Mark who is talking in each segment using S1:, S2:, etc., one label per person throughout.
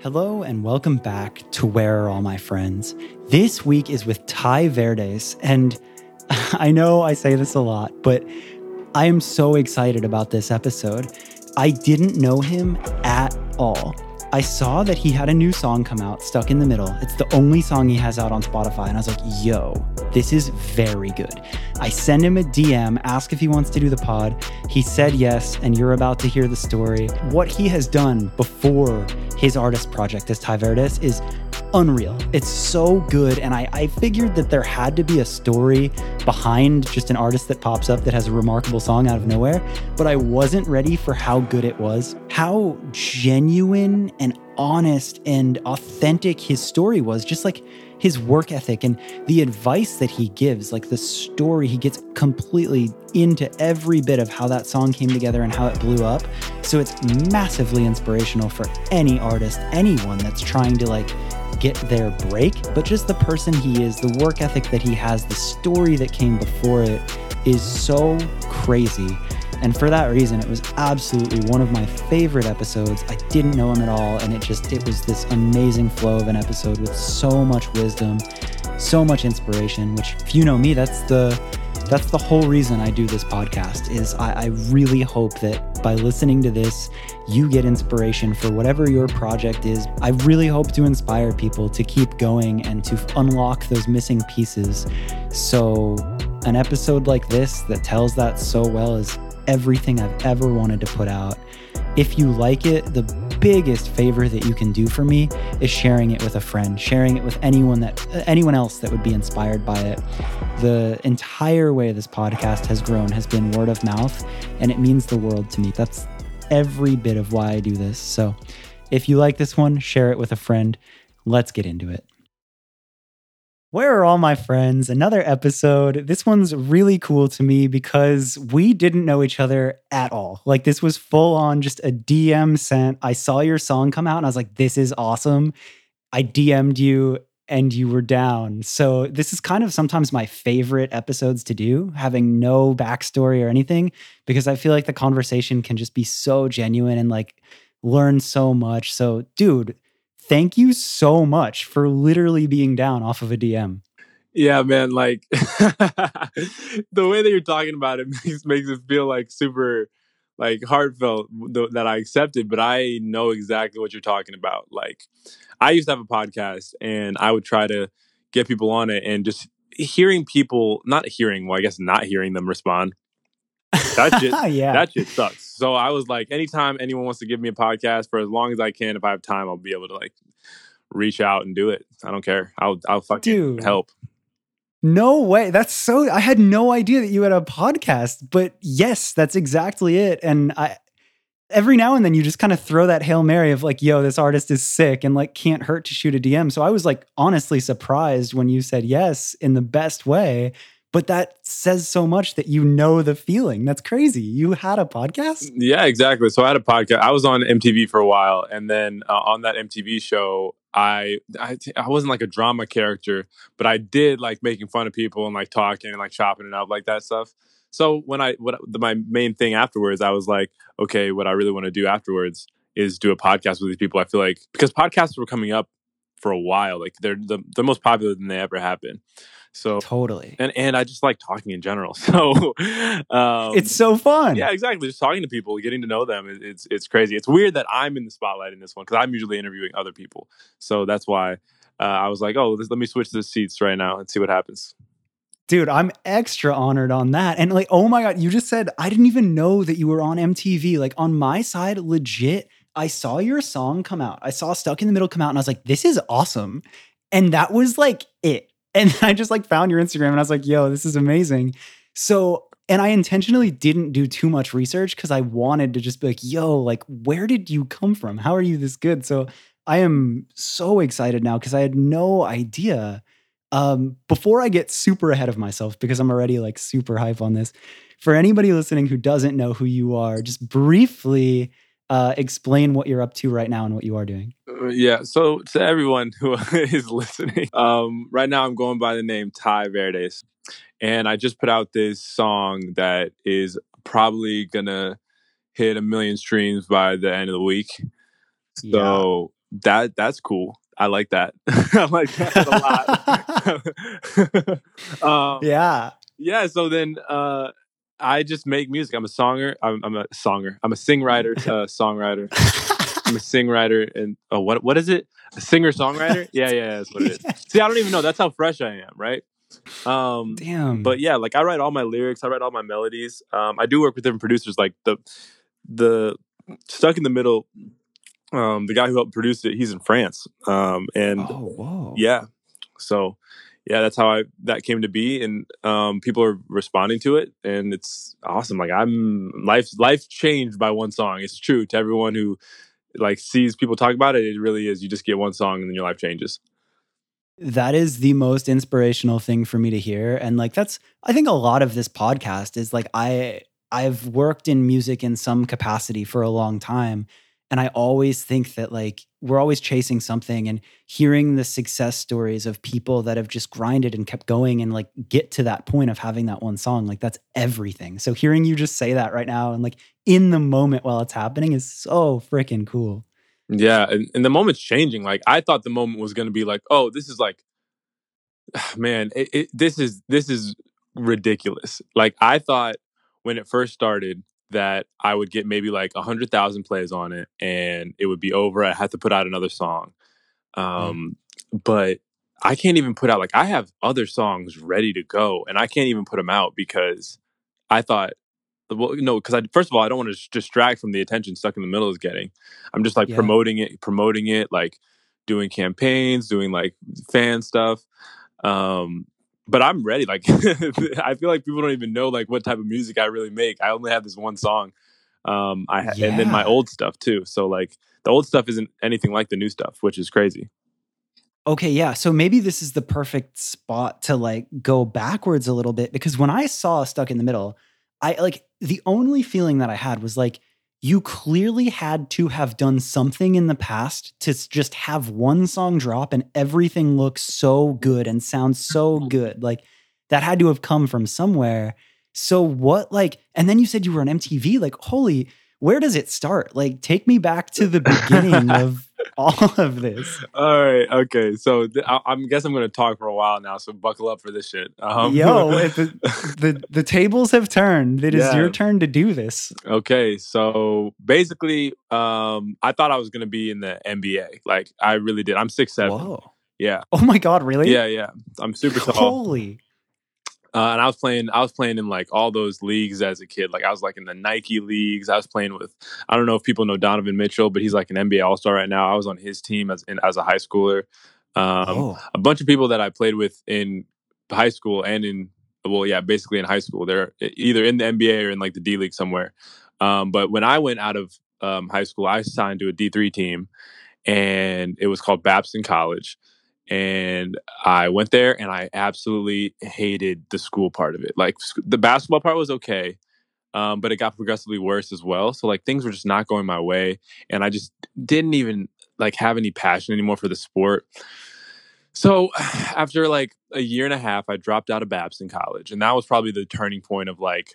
S1: Hello and welcome back to Where Are All My Friends? This week is with Tai Verdes, and I know I say this a lot, but I am so excited about this episode. I didn't know him at all. I saw that he had a new song come out, Stuck in the Middle. It's the only song he has out on Spotify. And I was like, yo, this is very good. I send him a DM, ask if he wants to do the pod. He said yes, and you're about to hear the story. What he has done before his artist project as Tai Verdes is unreal. It's so good. And I, I figured that there had to be a story behind just an artist that pops up that has a remarkable song out of nowhere. But I wasn't ready for how good it was, how genuine and honest and authentic his story was. Just like his work ethic and the advice that he gives, like the story, he gets completely into every bit of how that song came together and how it blew up. So it's massively inspirational for any artist, anyone that's trying to like get their break, but just the person he is, the work ethic that he has, the story that came before it is so crazy. And for that reason, it was absolutely one of my favorite episodes. I didn't know him at all, and it just it was this amazing flow of an episode with so much wisdom, so much inspiration, which if you know me, that's the that's the whole reason I do this podcast is I, I, really hope that by listening to this you get inspiration for whatever your project is. I really hope to inspire people to keep going and to unlock those missing pieces. So an episode like this that tells that so well is everything i've ever wanted to put out if you like it the biggest favor that you can do for me is sharing it with a friend, sharing it with anyone that uh, anyone else that would be inspired by it. The entire way this podcast has grown has been word of mouth, and it means the world to me. That's every bit of why I do this. So, if you like this one, share it with a friend. Let's get into it. Where are all my friends? Another episode. This one's really cool to me because we didn't know each other at all. Like, this was full on just a DM sent. I saw your song come out and I was like, this is awesome. I DM'd you and you were down. So, this is kind of sometimes my favorite episodes to do, having no backstory or anything, because I feel like the conversation can just be so genuine and like learn so much. So, dude, thank you so much for literally being down off of a DM.
S2: Yeah, man. Like the way that you're talking about it makes makes it feel like super like heartfelt that I accepted, but I know exactly what you're talking about. Like I used to have a podcast and I would try to get people on it and just hearing people not hearing, well, I guess not hearing them respond that shit, yeah. that shit sucks. So I was like, anytime anyone wants to give me a podcast for as long as I can, if I have time, I'll be able to like reach out and do it. I don't care. I'll I'll fucking Dude. help.
S1: No way. That's so I had no idea that you had a podcast, but yes, that's exactly it. And I every now and then you just kind of throw that Hail Mary of like, yo, this artist is sick and like can't hurt to shoot a DM. So I was like honestly surprised when you said yes in the best way but that says so much that you know the feeling. That's crazy. You had a podcast?
S2: Yeah, exactly. So I had a podcast. I was on MTV for a while, and then uh, on that MTV show, I, I I wasn't like a drama character, but I did like making fun of people and like talking and like chopping it up like that stuff. So when I what the, my main thing afterwards, I was like, okay, what I really want to do afterwards is do a podcast with these people. I feel like because podcasts were coming up for a while, like they're the, the most popular than they ever have been. So
S1: totally,
S2: and and I just like talking in general. So
S1: um, it's so fun.
S2: Yeah, exactly. Just talking to people, getting to know them. It, it's it's crazy. It's weird that I'm in the spotlight in this one because I'm usually interviewing other people. So that's why uh, I was like, oh, this, let me switch the seats right now and see what happens.
S1: Dude, I'm extra honored on that. And like, oh my God, you just said, I didn't even know that you were on MTV. Like, on my side, legit, I saw your song come out. I saw Stuck in the Middle come out, and I was like, this is awesome. And that was like it. And I just like found your Instagram and I was like, yo, this is amazing. So, and I intentionally didn't do too much research because I wanted to just be like, yo, like, where did you come from? How are you this good? So I am so excited now because I had no idea. Um, before I get super ahead of myself, because I'm already like super hype on this, for anybody listening who doesn't know who you are, just briefly uh, explain what you're up to right now and what you are doing.
S2: Uh, yeah. So to everyone who is listening, um, right now I'm going by the name Tai Verdes, and I just put out this song that is probably gonna hit a million streams by the end of the week. So that that's cool. I like that. I like that a lot. um,
S1: yeah.
S2: Yeah. So then uh, I just make music. I'm a songer. I'm, I'm a songer. I'm a singwriter, uh, songwriter. I'm a singwriter and oh, what what is it? A singer songwriter? Yeah, yeah, that's what it is. See, I don't even know. That's how fresh I am, right? Um,
S1: Damn.
S2: but yeah, like I write all my lyrics, I write all my melodies. Um, I do work with different producers, like the the stuck in the middle. Um, the guy who helped produce it, he's in France, um, and
S1: oh, whoa.
S2: yeah, so yeah, that's how I that came to be, and um, people are responding to it, and it's awesome. Like I'm life life changed by one song. It's true to everyone who like sees people talk about it. It really is. You just get one song, and then your life changes
S1: that is the most inspirational thing for me to hear and like that's i think a lot of this podcast is like i i've worked in music in some capacity for a long time and i always think that like we're always chasing something and hearing the success stories of people that have just grinded and kept going and like get to that point of having that one song like that's everything so hearing you just say that right now and like in the moment while it's happening is so freaking cool
S2: yeah, and, and the moment's changing. Like I thought the moment was going to be like, oh, this is like, man, it, it, this is this is ridiculous. Like I thought when it first started that I would get maybe like a hundred thousand plays on it, and it would be over. I had to put out another song, mm. um, mm. but I can't even put out like I have other songs ready to go, and I can't even put them out because I thought well, no, because I first of all I don't want to distract from the attention stuck in the middle is getting. I'm just like yeah. promoting it, promoting it, like doing campaigns, doing like fan stuff. Um, but I'm ready. Like I feel like people don't even know like what type of music I really make. I only have this one song. Um, I ha- yeah. and then my old stuff too. So like the old stuff isn't anything like the new stuff, which is crazy.
S1: Okay, yeah. So maybe this is the perfect spot to like go backwards a little bit because when I saw Stuck in the Middle, I like the only feeling that I had was like, you clearly had to have done something in the past to just have one song drop and everything looks so good and sounds so mm-hmm. good. Like that had to have come from somewhere. So what like and then you said you were on MTV like holy where does it start? Like take me back to the beginning of all of this.
S2: All right. Okay. So th- I, I guess I'm going to talk for a while now. So buckle up for this shit.
S1: Um, Yo, the, the, the tables have turned. It is yeah. your turn to do this.
S2: Okay. So basically, um, I thought I was going to be in the NBA. Like I really did. I'm six seven. Whoa. Yeah.
S1: Oh my god. Really?
S2: Yeah. Yeah. I'm super tall.
S1: Holy.
S2: Uh, and I was playing, I was playing in like all those leagues as a kid. Like I was like in the Nike leagues. I was playing with, I don't know if people know Donovan Mitchell, but he's like an NBA All Star right now. I was on his team as in, as a high schooler. Um, oh. A bunch of people that I played with in high school and in, well, yeah, basically in high school. They're either in the NBA or in like the D League somewhere. Um, but when I went out of um, high school, I signed to a D three team, and it was called Babson College and I went there and I absolutely hated the school part of it. Like the basketball part was okay, um, but it got progressively worse as well. So like things were just not going my way, and I just didn't even like have any passion anymore for the sport. So after like a year and a half, I dropped out of Babson College, and that was probably the turning point of like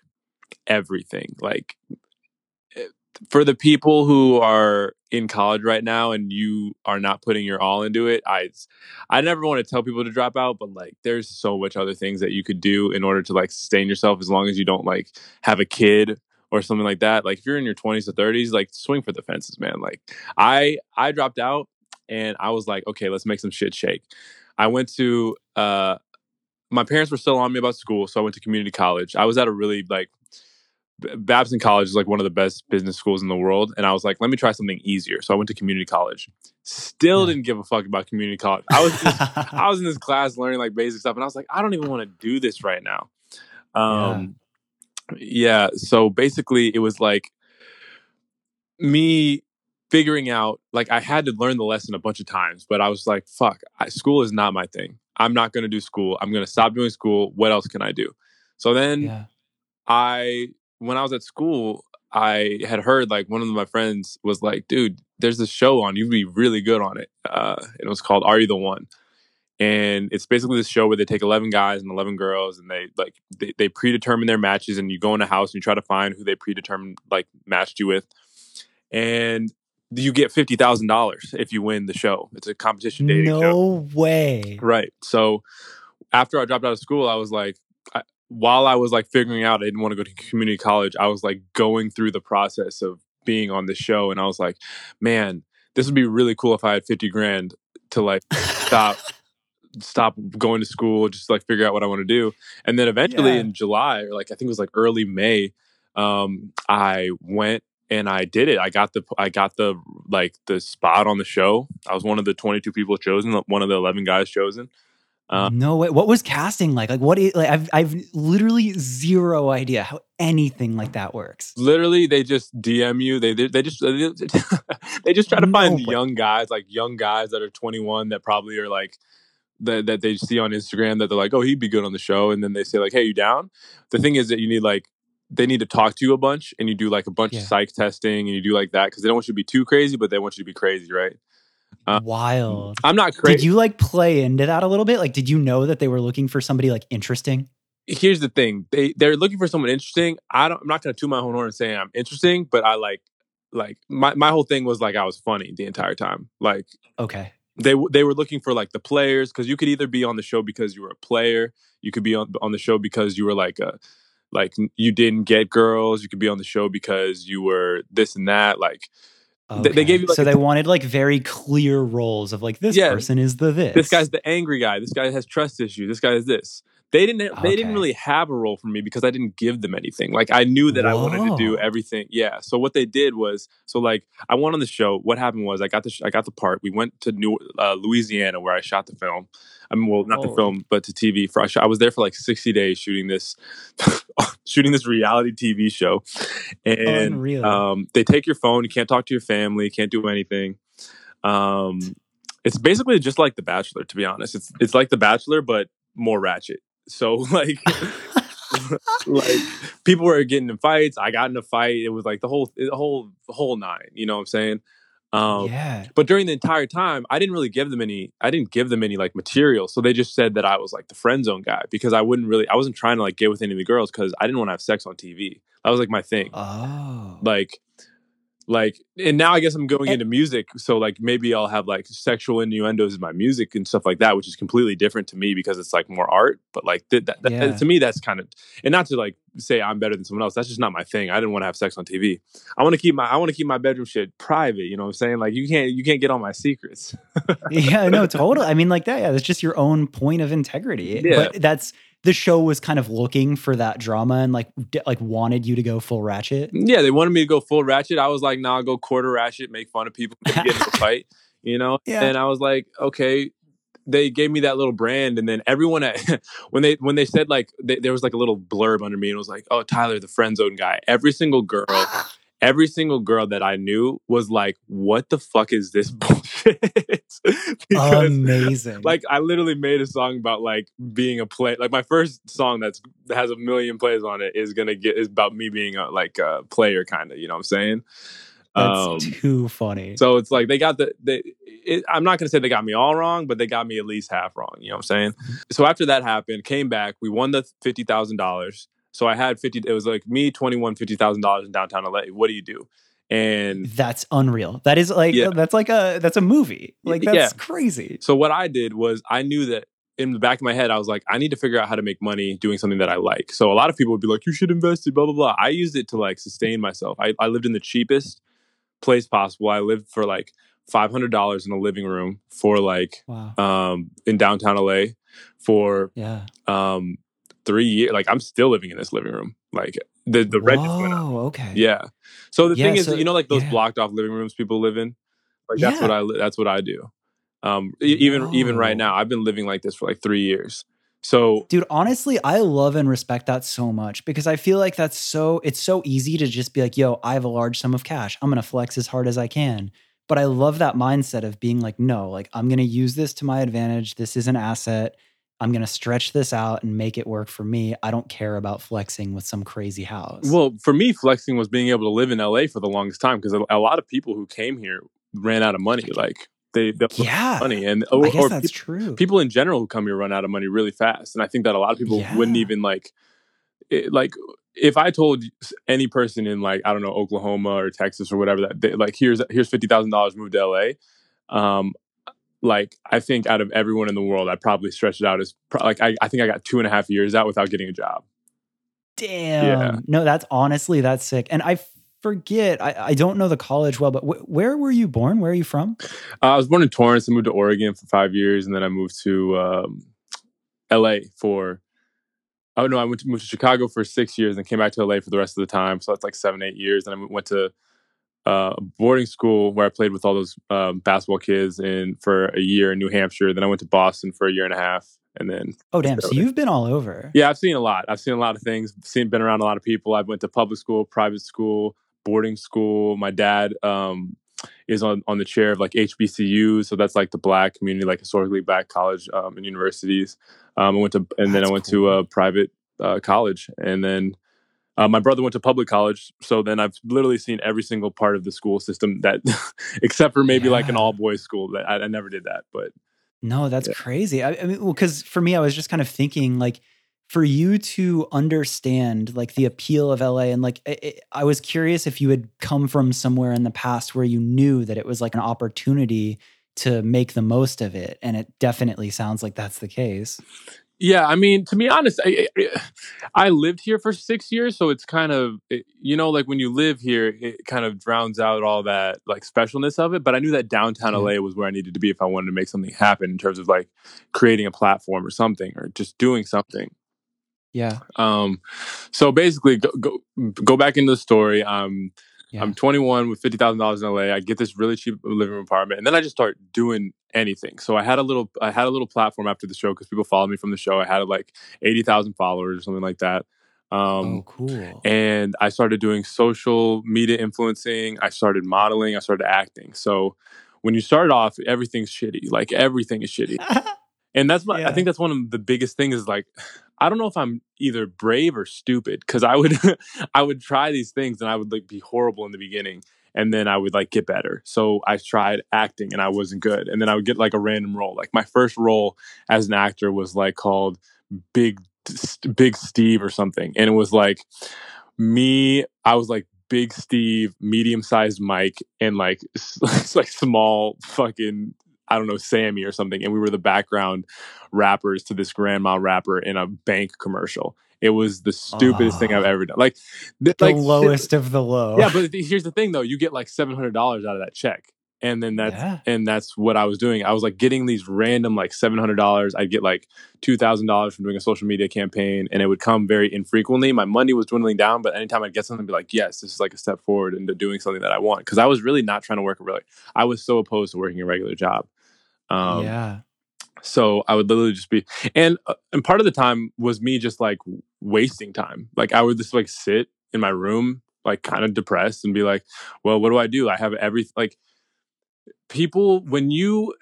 S2: everything. Like for the people who are in college right now and you are not putting your all into it, I I never want to tell people to drop out, but like there's so much other things that you could do in order to like sustain yourself as long as you don't like have a kid or something like that. Like if you're in your 20s or 30s, like swing for the fences, man. Like I I dropped out and I was like, okay, let's make some shit shake. I went to uh my parents were still on me about school, so I went to community college. I was at a really like Babson College is like one of the best business schools in the world. And I was like, let me try something easier. So I went to community college. Still yeah. didn't give a fuck about community college. I was just, I was in this class learning like basic stuff, and I was like, I don't even want to do this right now. Um, yeah. yeah. So basically, it was like me figuring out like I had to learn the lesson a bunch of times, but I was like, fuck, I, school is not my thing. I'm not going to do school. I'm going to stop doing school. What else can I do? So then yeah. I when I was at school, I had heard like one of my friends was like, dude, there's this show on, you'd be really good on it. Uh, it was called Are You the One? And it's basically this show where they take 11 guys and 11 girls and they like, they, they predetermine their matches and you go in a house and you try to find who they predetermined like matched you with. And you get fifty thousand dollars if you win the show. It's a competition dating
S1: no
S2: show.
S1: way.
S2: Right. So after I dropped out of school, I was like, I, while I was like figuring out I didn't want to go to community college, I was like going through the process of being on the show, and I was like, man, this would be really cool if I had fifty grand to like stop stop going to school, just like figure out what I want to do. And then eventually
S1: Yeah.
S2: in July, or like I think it was like early May, um, I went and I did it. I got the I got the like the spot on the show. I was one of the 22 people chosen, one of the 11 guys chosen. Uh,
S1: no way. What was casting like? Like what? Like I've I've literally zero idea how anything like that works.
S2: Literally, they just DM you. They they, they just they just try to find
S1: No
S2: young guys, like young guys that are 21 that probably are like that that they see on Instagram that they're like, oh, he'd be good on the show, and then they say like, hey, you down? The thing is that you need like they need to talk to you a bunch, and you do like a bunch
S1: Yeah.
S2: of psych testing, and you do like that because they don't want you to be too crazy, but they want you to be crazy, right? Uh,
S1: Wild.
S2: I'm not crazy.
S1: Did you like play into that a little bit? Like, did you know that they were looking for somebody like interesting?
S2: here's the thing they they're looking for someone interesting i don't i'm not going to toot my own horn and say i'm interesting but i like like my, my whole thing was like i was funny the entire time like
S1: Okay.
S2: they they were looking for like the players because you could either be on the show because you were a player you could be on, on the show because you were like a like you didn't get girls you could be on the show because you were this and that like They- they gave you, like,
S1: so they wanted like very clear roles of like this
S2: Yeah.
S1: person is the this.
S2: this guy's the angry guy this guy has trust issues this guy is this they didn't they didn't really have a role for me because i didn't give them anything. Like i knew that i wanted to do everything. Yeah so what they did was so like i went on the show. What happened was i got the sh- i got the part. We went to new uh, louisiana where i shot the film. I mean well not the film but to tv for I, shot, I was there for like 60 days shooting this shooting this reality tv show. And um, they take your phone you can't talk to your family can't do anything. Um, it's basically just like the bachelor to be honest. It's it's like the bachelor but more ratchet so like like people were getting in fights i got in a fight it was like the whole the whole the whole nine you know what i'm saying um
S1: yeah.
S2: but during the entire time i didn't really give them any i didn't give them any like material so they just said that i was like the friend zone guy because i wouldn't really i wasn't trying to like get with any of the girls because i didn't want to have sex on tv that was like my thing
S1: Oh.
S2: like like and now i guess i'm going
S1: And-
S2: into music so like maybe i'll have like sexual innuendos in my music and stuff like that which is completely different to me because it's like more art but like th- that, that,
S1: Yeah.
S2: to me that's kind of and not to like say i'm better than someone else that's just not my thing i didn't want to have sex on tv i want to keep my i want to keep my bedroom shit private you know what i'm saying like you can't you can't get all my secrets
S1: yeah, no, totally. I mean, like that. Yeah, that's just your own point of integrity.
S2: Yeah.
S1: But that's the show was kind of looking for that drama and like d- like wanted you to go full ratchet.
S2: yeah they wanted me to go full ratchet i was like nah I'll go quarter ratchet make fun of people get into a fight you know
S1: Yeah.
S2: and i was like okay they gave me that little brand and then everyone at when they when they said like they, there was like a little blurb under me and it was like oh tyler the friend zone guy every single girl every single girl that i knew was like what the fuck is this bullshit because
S1: Amazing.
S2: like I literally made a song about like being a play. Like my first song that's that has a million plays on it is gonna get is about me being a like a player kind of. You know what I'm saying?
S1: that's
S2: Um,
S1: too funny.
S2: so it's like they got the they. It, I'm not gonna say they got me all wrong, but they got me at least half wrong. You know what I'm saying? So after that happened, came back. We won the fifty thousand dollars. So I had fifty. It was like me twenty one fifty thousand dollars in downtown LA. What do you do? And
S1: that's unreal. That is like
S2: Yeah.
S1: that's like a that's a movie. Like
S2: Yeah.
S1: that's crazy.
S2: So what I did was I knew that in the back of my head, I was like, I need to figure out how to make money doing something that I like. So a lot of people would be like, you should invest it, blah, blah, blah. I used it to like sustain myself. I, I lived in the cheapest place possible. I lived for like $500 in a living room for like,
S1: Wow.
S2: um, in downtown LA for,
S1: Yeah.
S2: um, three years. Like I'm still living in this living room. Like the, the rent just went up.
S1: Whoa, okay.
S2: Yeah. So the
S1: Yeah,
S2: thing is,
S1: so-
S2: you know, like those
S1: yeah.
S2: blocked off living rooms people live in. Like that's what I that's what I do. Um, even even right now, I've been living like this for like three years. So
S1: Dude, honestly, I love and respect that so much because I feel like that's so it's so easy to just be like, yo, I have a large sum of cash. I'm gonna flex as hard as I can. But I love that mindset of being like, no, like I'm gonna use this to my advantage. This is an asset. I'm gonna stretch this out and make it work for me. I don't care about flexing with some crazy house.
S2: well, for me, flexing was being able to live in LA for the longest time because a, a lot of people who came here ran out of money. Like they, they
S1: yeah.
S2: money and or,
S1: I guess that's
S2: pe-
S1: true.
S2: people in general who come here run out of money really fast. And I think that a lot of people wouldn't even like it, like if I told any person in like I don't know Oklahoma or Texas or whatever that they, like here's here's fifty thousand dollars move to LA, um, like I think out of everyone in the world, I'd probably stretch it out as like I, I think I got two and a half years out without getting a job.
S1: Damn. Yeah. No, that's honestly that's sick. And I forget, I, I don't know the college well, but wh- where were you born? Where are you from?
S2: Uh, I was born in Torrance. I moved to Oregon for five years, and then I moved to um, L.A. for. Oh no, I went to moved to Chicago for six years and came back to LA for the rest of the time. So that's like seven, eight years. And I went to uh, boarding school where I played with all those um, basketball kids and for a year in New Hampshire. Then I went to Boston for a year and a half, and then
S1: oh damn, so you've been all over.
S2: Yeah, I've seen a lot. I've seen a lot of things. Seen been around a lot of people. I've went to public school, private school, boarding school. My dad um, is on on the chair of like HBCU, so that's like the black community, like historically black college um, and universities. Um, I went to and that's then I went cool. to a private uh, college, and then uh, my brother went to public college, so then I've literally seen every single part of the school system that, except for maybe yeah. like an all boys school. That I, I, never did that, but
S1: no, that's yeah. crazy. I, I mean, because for me, I was just kind of thinking like for you to understand like the appeal of LA, and like it, I was curious if you had come from somewhere in the past where you knew that it was like an opportunity to make the most of it, and it definitely sounds like that's the case.
S2: Yeah, I mean, to be honest, I, I lived here for six years, so it's kind of you know, like when you live here, it kind of drowns out all that like specialness of it. But I knew that downtown LA was where I needed to be if I wanted to make something happen in terms of like creating a platform or something or just doing something.
S1: Yeah.
S2: Um. So basically, go go, go back into the story. Um yeah. I'm 21 with fifty thousand dollars in LA. I get this really cheap living room apartment, and then I just start doing anything. So I had a little, I had a little platform after the show because people followed me from the show. I had like eighty thousand followers or something like that.
S1: Um, oh, cool!
S2: And I started doing social media influencing. I started modeling. I started acting. So when you start off, everything's shitty. Like everything is shitty. and that's my, yeah. I think that's one of the biggest things is like I don't know if I'm either brave or stupid because I would I would try these things and I would like be horrible in the beginning and then I would like get better. So I tried acting and I wasn't good. And then I would get like a random role. Like my first role as an actor was like called Big Big Steve or something. And it was like me I was like Big Steve, medium sized Mike, and like like small fucking I don't know, Sammy or something. And we were the background rappers to this grandma rapper in a bank commercial. It was the stupidest thing I've ah. ever done. Like
S1: th- the like, lowest th- of the low.
S2: Yeah, but th- here's the thing though, you get like seven hundred dollars out of that check. And then that's yeah. and that's what I was doing. I was like getting these random like seven hundred dollars. I'd get like two thousand dollars from doing a social media campaign, and it would come very infrequently. My money was dwindling down, but anytime I'd get something, I'd be like, "Yes, this is like a step forward into doing something that I want." Because I was really not trying to work a really. I was so opposed to working a regular job.
S1: Um, yeah.
S2: So I would literally just be, and uh, and part of the time was me just like wasting time. Like I would just like sit in my room, like kind of depressed, and be like, "Well, what do I do? I have everything." Like people, when you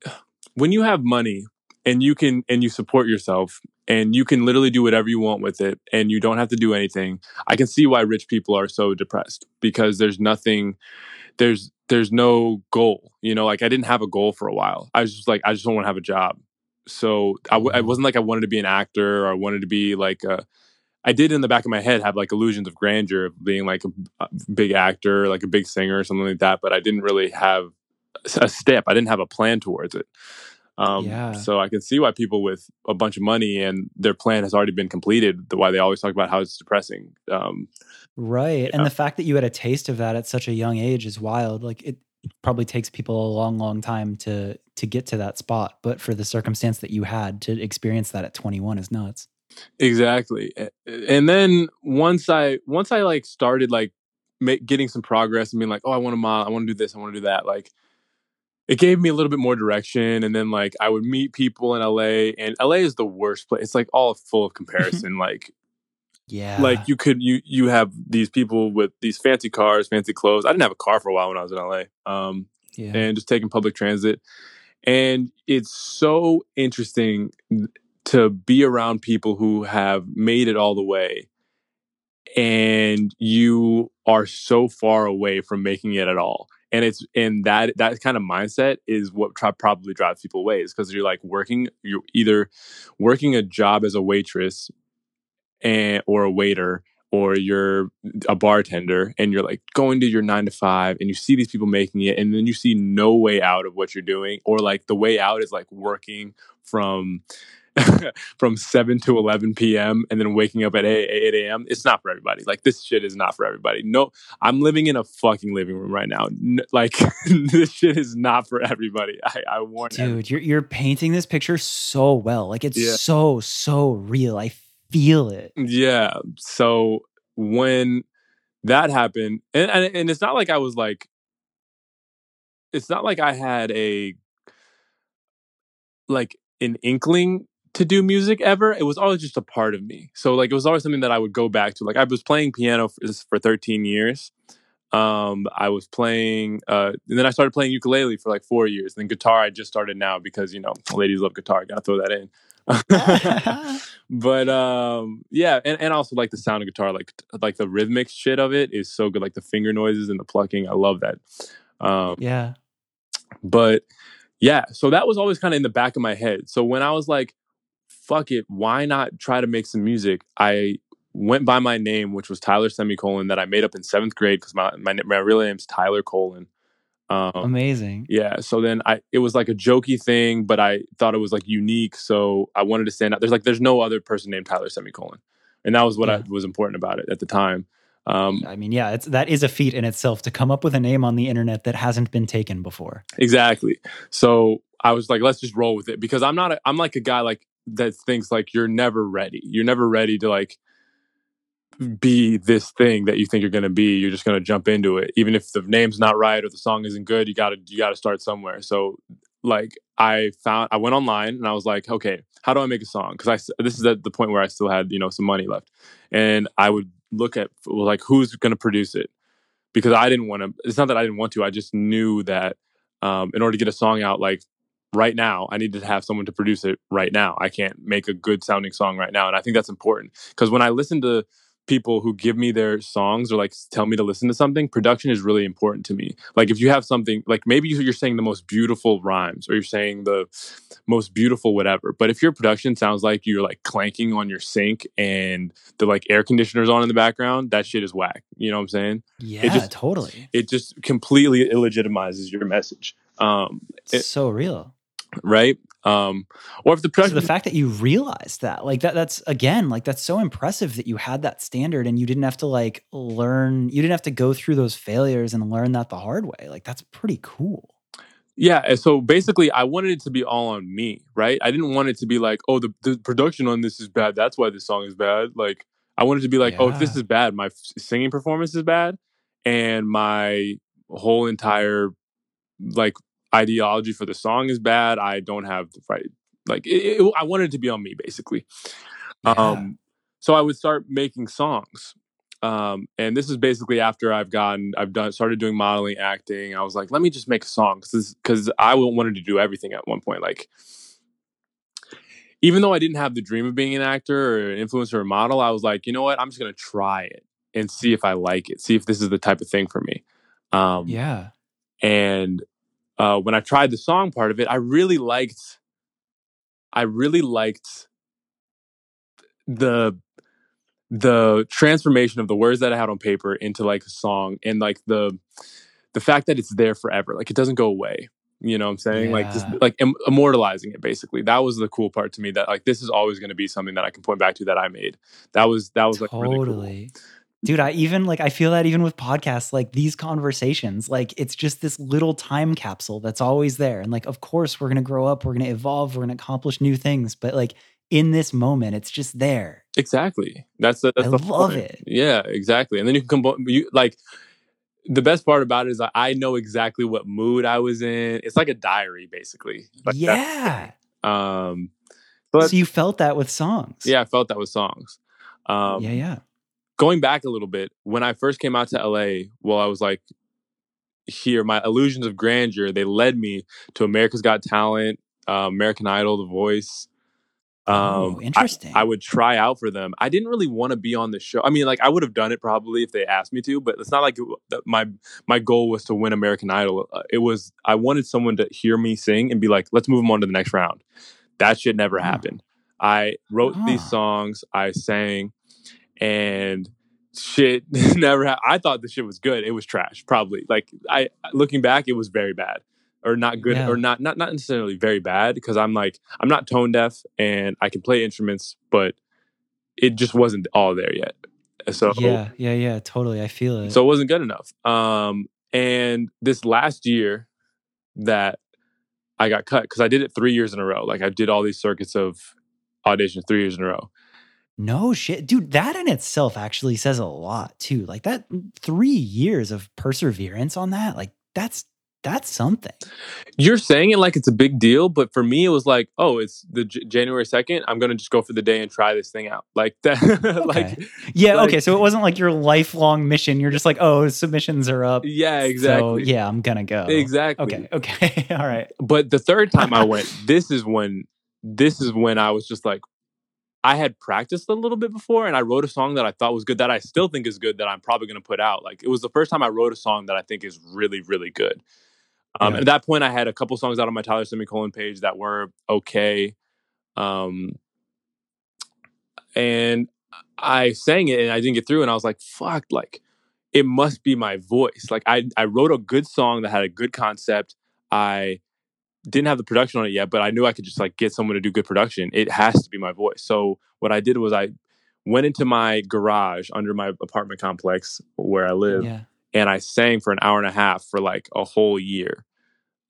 S2: when you have money and you can and you support yourself and you can literally do whatever you want with it and you don't have to do anything i can see why rich people are so depressed because there's nothing there's there's no goal. You know, like I didn't have a goal for a while. I was just like, I just don't want to have a job. So I w- I mm-hmm. wasn't like I wanted to be an actor or I wanted to be like a, I did in the back of my head have like illusions of grandeur of being like a, a big actor, like a big singer or something like that. But I didn't really have a step. I didn't have a plan towards it. Um, yeah. So I can see why people with a bunch of money and their plan has already been completed, the why they always talk about how it's depressing. Um,
S1: right. Yeah. And the fact that you had a taste of that at such a young age is wild. Like it probably takes people a long, long time to to get to that spot. But for the circumstance that you had to experience that at 21 is nuts.
S2: Exactly. And then once I once I like started like make, getting some progress and being like, oh, I want to mod, I want to do this, I want to do that. Like it gave me a little bit more direction and then like i would meet people in la and la is the worst place it's like all full of comparison like
S1: yeah.
S2: like you could you you have these people with these fancy cars fancy clothes. I didn't have a car for a while when i was in la um yeah. and just taking public transit and it's so interesting to be around people who have made it all the way and you are so far away from making it at all and it's and that that kind of mindset is what try, probably drives people away is because you're like working you're either working a job as a waitress and or a waiter or you're a bartender and you're like going to your nine to five and you see these people making it and then you see no way out of what you're doing or like the way out is like working from from 7 to 11 p.m. and then waking up at 8, 8 a.m. It's not for everybody. Like this shit is not for everybody. No, I'm living in a fucking living room right now. N- like this shit is not for everybody. I, I warn
S1: Dude,
S2: everybody.
S1: you're you're painting this picture so well. Like it's
S2: Yeah.
S1: so so real. I feel it.
S2: Yeah. So when that happened, and, and and it's not like I was like, it's not like I had a like an inkling to do music ever. It was always just a part of me. So like it was always something that I would go back to. Like I was playing piano for, for 13 years. Um, I was playing, uh, and then I started playing ukulele for like four years. And then guitar, I just started now because you know ladies love guitar. Gotta throw that in. but um yeah and, and also like the sound of guitar like like the rhythmic shit of it is so good like the finger noises and the plucking i love that um
S1: yeah.
S2: but yeah so that was always kind of in the back of my head so when i was like fuck it why not try to make some music i went by my name which was tyler semicolon that i made up in seventh grade because my, my my real name's tyler colon um
S1: Amazing.
S2: yeah. So then I it was like a jokey thing, but I thought it was like unique. So I wanted to stand out. There's like there's no other person named Tyler Semicolon. And that was what I, was important about it at the time. Um
S1: I mean, yeah, it's that is a feat in itself to come up with a name on the internet that hasn't been taken before.
S2: exactly. So I was like, let's just roll with it. Because I'm not a, I'm like a guy like that thinks like you're never ready. You're never ready to like be this thing that you think you're going to be. You're just going to jump into it. Even if the name's not right or the song isn't good you got to you got to start somewhere. So like i found i went online and i was like okay how do i make a song? Because I this is at the point where i still had you know some money left. And i would look at like who's going to produce it? Because i didn't want to it's not that i didn't want to i just knew that um, in order to get a song out like right now i need to have someone to produce it right now i can't make a good sounding song right now and i think that's important because when i listen to people who give me their songs or like tell me to listen to something production is really important to me like if you have something like maybe you're saying the most beautiful rhymes or you're saying the most beautiful whatever but if your production sounds like you're like clanking on your sink and the like air conditioners on in the background that shit is whack you know what i'm saying
S1: Yeah,
S2: just-
S1: totally.
S2: it just completely illegitimizes your message um
S1: It's
S2: it-
S1: so real.
S2: Right um or if the
S1: So
S2: production
S1: the fact that you realized that, like that, that's again, like that's so impressive that you had that standard and you didn't have to like learn, you didn't have to go through those failures and learn that the hard way. Like that's pretty cool.
S2: Yeah, so basically, I wanted it to be all on me, right? I didn't want it to be like, oh, the, the production on this is bad. That's why this song is bad. Like, I wanted to be like, oh, if this is bad, my singing performance is bad, and my whole entire like ideology for the song is bad. I don't have the right, like, it, it- I wanted it to be on me, basically.
S1: Yeah.
S2: Um, so I would start making songs. Um, and this is basically after I've gotten, I've done, started doing modeling, acting. I was like, let me just make a song because I wanted to do everything at one point. Like, even though I didn't have the dream of being an actor or an influencer or a model, I was like, you know what? I'm just gonna try it and see if I like it. See if this is the type of thing for me. Um,
S1: yeah.
S2: and uh, when I tried the song part of it, I really liked. I really liked the the transformation of the words that I had on paper into like a song, and like the the fact that it's there forever, like it doesn't go away. You know what I'm saying? Like just like Im- immortalizing it. Basically, that was the cool part to me. That like this is always going to be something that I can point back to that I made. That was that was like really cool.
S1: Dude, I even like I feel that even with podcasts, like these conversations, like it's just this little time capsule that's always there. And like, of course, we're gonna grow up, we're gonna evolve, we're gonna accomplish new things. But like in this moment, it's just there.
S2: Exactly. That's the, that's
S1: I
S2: the
S1: love
S2: point.
S1: it.
S2: Yeah, exactly. And then you can combine you like the best part about it is that I know exactly what mood I was in. It's like a diary, basically. Like
S1: yeah.
S2: Um, but
S1: so you felt that with songs.
S2: yeah, I felt that with songs. Um,
S1: yeah, yeah.
S2: Going back a little bit, when I first came out to LA, well, I was like, here, my illusions of grandeur, they led me to America's Got Talent, uh, American Idol, The Voice.
S1: oh,
S2: I-
S1: interesting.
S2: I would try out for them. I didn't really want to be on the show. I mean, like I would have done it probably if they asked me to, but it's not like it- my my goal was to win American Idol. Uh, It was I wanted someone to hear me sing and be like, "Let's move them on to the next round." That shit never
S1: Huh.
S2: happened. I wrote these songs, I sang, and shit never ha- I thought the shit was good. It was trash, probably. Like I looking back, it was very bad. Or not good
S1: Yeah.
S2: or not not not necessarily very bad because I'm like I'm not tone deaf and I can play instruments, but it just wasn't all there yet. So
S1: Yeah, yeah, yeah, totally. I feel it.
S2: so it wasn't good enough. Um and this last year that I got cut because I did it three years in a row. Like I did all these circuits of auditions three years in a row.
S1: No shit. Dude, that in itself actually says a lot too. Like that mm, 3 years of perseverance on that, like that's that's something.
S2: You're saying it like it's a big deal, but for me, it was like, oh, it's the J- January second. I'm gonna just go for the day and try this thing out, like that. like,
S1: Yeah,
S2: Like-
S1: okay. So it wasn't like your lifelong mission. You're just like, "Oh, submissions are up."
S2: yeah,
S1: So,
S2: exactly,
S1: yeah, I'm going to go.
S2: exactly.
S1: Okay. Okay. All right.
S2: But the third time I went, this is when, this is when I was just like, I had practiced a little bit before, and I wrote a song that I thought was good, that I still think is good, that I'm probably gonna put out. Like, it was the first time I wrote a song that I think is really, really good. Um,
S1: Yeah.
S2: At that point, I had a couple songs out on my Tyler Semicolon page that were okay. Um, and I sang it and I didn't get through, and I was like, fuck, like, it must be my voice. Like, I, I wrote a good song that had a good concept. I didn't have the production on it yet, but I knew I could just like get someone to do good production. It has to be my voice. So what I did was I went into my garage under my apartment complex where I live
S1: Yeah.
S2: and I sang for an hour and a half for like a whole year,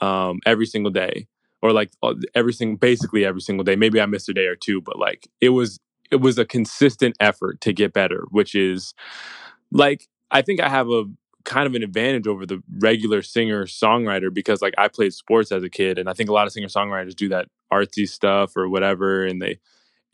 S2: um, every single day, or like uh, every single, basically every single day. Maybe I missed a day or two, but like it was, it was a consistent effort to get better, which is like I think I have a kind of an advantage over the regular singer songwriter because like I played sports as a kid, and I think a lot of singer songwriters do that artsy stuff or whatever, and they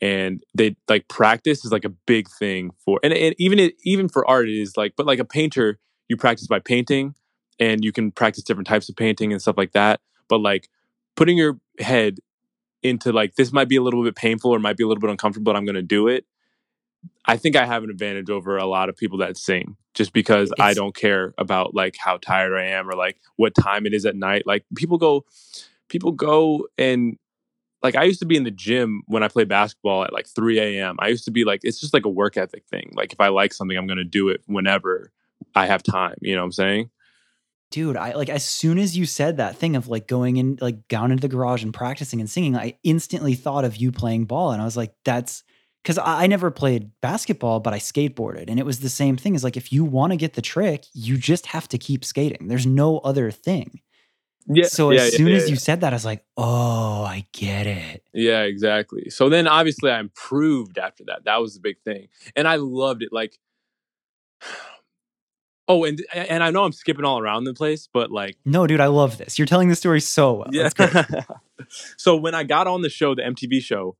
S2: and they like practice is like a big thing for and, and even it, even for art it is like but like a painter you practice by painting and you can practice different types of painting and stuff like that but like putting your head into like this might be a little bit painful or might be a little bit uncomfortable but i'm going to do it i think i have an advantage over a lot of people that sing just because i don't care about like how tired i am or like what time it is at night like people go people go and like I used to be in the gym when I played basketball at like 3 a.m. I used to be like, it's just like a work ethic thing. Like if I like something, I'm going to do it whenever I have time. You know what I'm saying?
S1: Dude, I like as soon as you said that thing of like going in like down into the garage and practicing and singing, I instantly thought of you playing ball. And I was like, that's because I, never played basketball, but I skateboarded. And it was the same thing as like if you want to get the trick, you just have to keep skating. There's no other thing.
S2: Yeah.
S1: So
S2: yeah,
S1: as
S2: yeah,
S1: soon
S2: yeah,
S1: as you said that, I was like, oh, I get it.
S2: Yeah, exactly. So then obviously I improved after that. That was the big thing. And I loved it. Like, oh, and and I know I'm skipping all around the place, but like,
S1: No, dude, I love this. You're telling the story so well.
S2: yeah.
S1: That's great.
S2: so when I got on the show, the MTV show,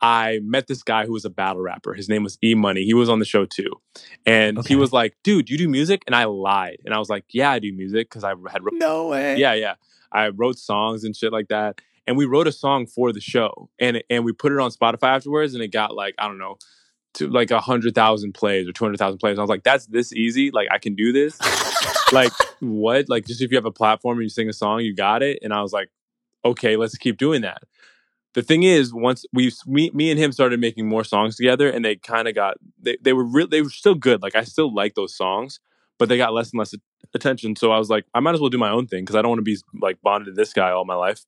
S2: I met this guy who was a battle rapper. His name was E Money. He was on the show too. And
S1: Okay.
S2: he was like, dude, you do music? And I lied. And I was like, yeah, I do music because I had wrote
S1: No way.
S2: yeah, yeah. I wrote songs and shit like that. And we wrote a song for the show, and and we put it on Spotify afterwards, and it got like I don't know, to like a hundred thousand plays or two hundred thousand plays. I was like, that's this easy. Like I can do this. like what? Like just if you have a platform and you sing a song, you got it. And I was like, okay, let's keep doing that. The thing is, once we me, me and him started making more songs together, and they kind of got they they were real they were still good. Like I still like those songs, but they got less and less attention. So I was like, I might as well do my own thing because I don't want to be like bonded to this guy all my life.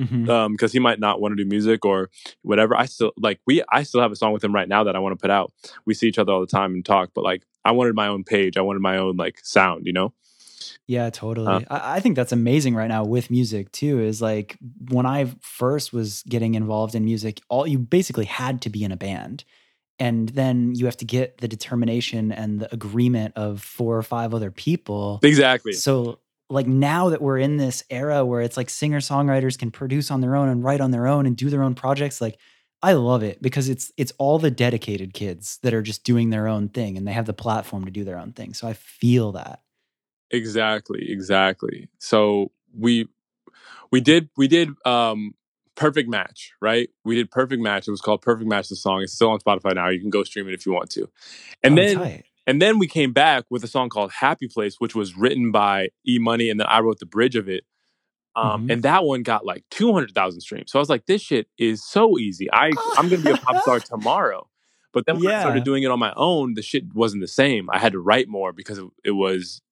S1: Mhm.
S2: Um, because he might not want to do music or whatever. I still like we I still have a song with him right now that I want to put out. We see each other all the time and talk, but like I wanted my own page. I wanted my own like sound, you know?
S1: Yeah, totally.
S2: Uh,
S1: I, I think that's amazing right now with music too. Is like when I first was getting involved in music, all you basically had to be in a band. And then you have to get the determination and the agreement of four or five other people.
S2: Exactly.
S1: So like now that we're in this era where it's like singer songwriters can produce on their own and write on their own and do their own projects, like I love it because it's it's all the dedicated kids that are just doing their own thing and they have the platform to do their own thing. So I feel that.
S2: Exactly, exactly. So we we did we did um perfect match, right? We did perfect match. It was called Perfect Match the song. It's still on Spotify now. You can go stream it if you want to. And
S1: Oh,
S2: then
S1: tight.
S2: and then we came back with a song called Happy Place, which was written by E Money, and then I wrote the bridge of it. Um,
S1: Mhm.
S2: And that one got like 200,000 streams. So I was like, this shit is so easy. I, I'm going to be a pop star tomorrow. But then when yeah. I started doing it on my own, the shit wasn't the same. I had to write more because it, it was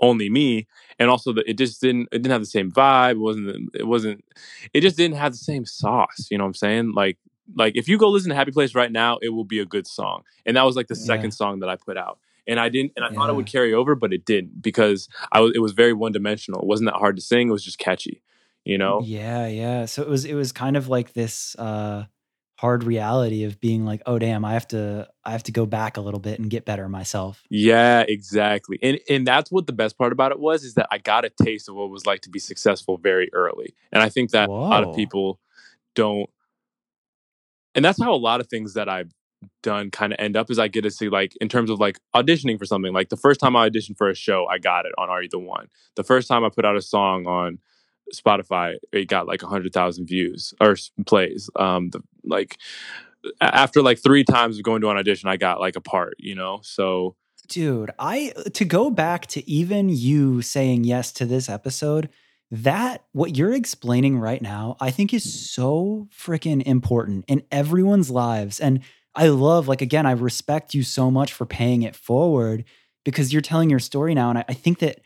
S2: only me, and also the, it just didn't it didn't have the same vibe. It wasn't it wasn't it just didn't have the same sauce. You know what I'm saying? Like like if you go listen to Happy Place right now, it will be a good song. And that was like the yeah. second song that I put out. And I didn't and I yeah. thought it would carry over, but it didn't because I was it was very one dimensional. It wasn't that hard to sing, it was just catchy. You know?
S1: Yeah, yeah. So it was it was kind of like this uh hard reality of being like, oh damn, I have to I have to go back a little bit and get better myself.
S2: Yeah, exactly. And and that's what the best part about it was is that I got a taste of what it was like to be successful very early. And I think that Whoa. a lot of people don't and that's how a lot of things that I've done kind of end up is I get to see like in terms of like auditioning for something. Like the first time I auditioned for a show, I got it on Are You the One. The first time I put out a song on Spotify, it got like a hundred thousand views or plays. Um, the, like after like three times of going to an audition, I got like a part. You know, so
S1: dude, I to go back to even you saying yes to this episode. That what you're explaining right now, I think is so freaking important in everyone's lives. And I love, like, again, I respect you so much for paying it forward because you're telling your story now. And I, I think that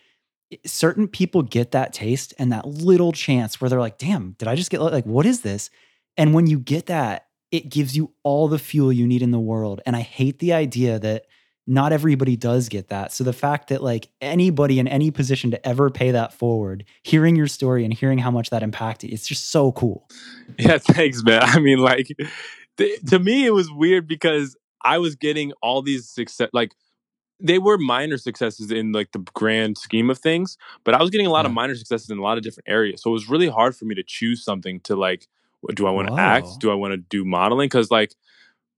S1: certain people get that taste and that little chance where they're like, damn, did I just get like, what is this? And when you get that, it gives you all the fuel you need in the world. And I hate the idea that not everybody does get that. So the fact that like anybody in any position to ever pay that forward, hearing your story and hearing how much that impacted, it's just so cool.
S2: Yeah, thanks, man. I mean, like th- to me, it was weird because I was getting all these success, like they were minor successes in like the grand scheme of things, but I was getting a lot yeah. of minor successes in a lot of different areas. So it was really hard for me to choose something to like. Do I want to act? Do I want to do modeling? Because like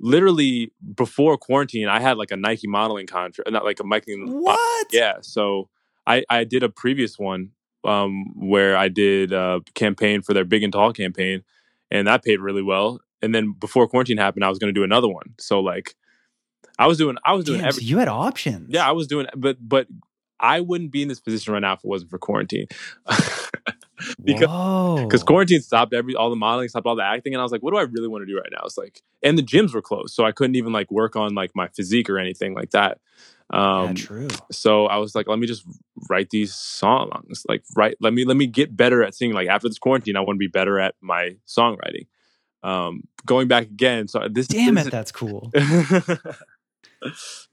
S2: literally before quarantine, I had like a Nike modeling contract, not like a Nike.
S1: What?
S2: Yeah. So I I did a previous one um where I did a campaign for their Big and Tall campaign, and that paid really well. And then before quarantine happened, I was going to do another one. So like I was doing I was doing
S1: Damn, everything. So you had options.
S2: Yeah, I was doing but but I wouldn't be in this position right now if it wasn't for quarantine. because because quarantine stopped every all the modeling, stopped all the acting, and I was like, what do I really want to do right now? It's like, and the gyms were closed, so I couldn't even like work on like my physique or anything like that.
S1: Um, yeah, true.
S2: So I was like, let me just write these songs. Like, write. Let me let me get better at singing. Like after this quarantine, I want to be better at my songwriting. Um, going back again. So this.
S1: Damn
S2: this,
S1: it, that's cool.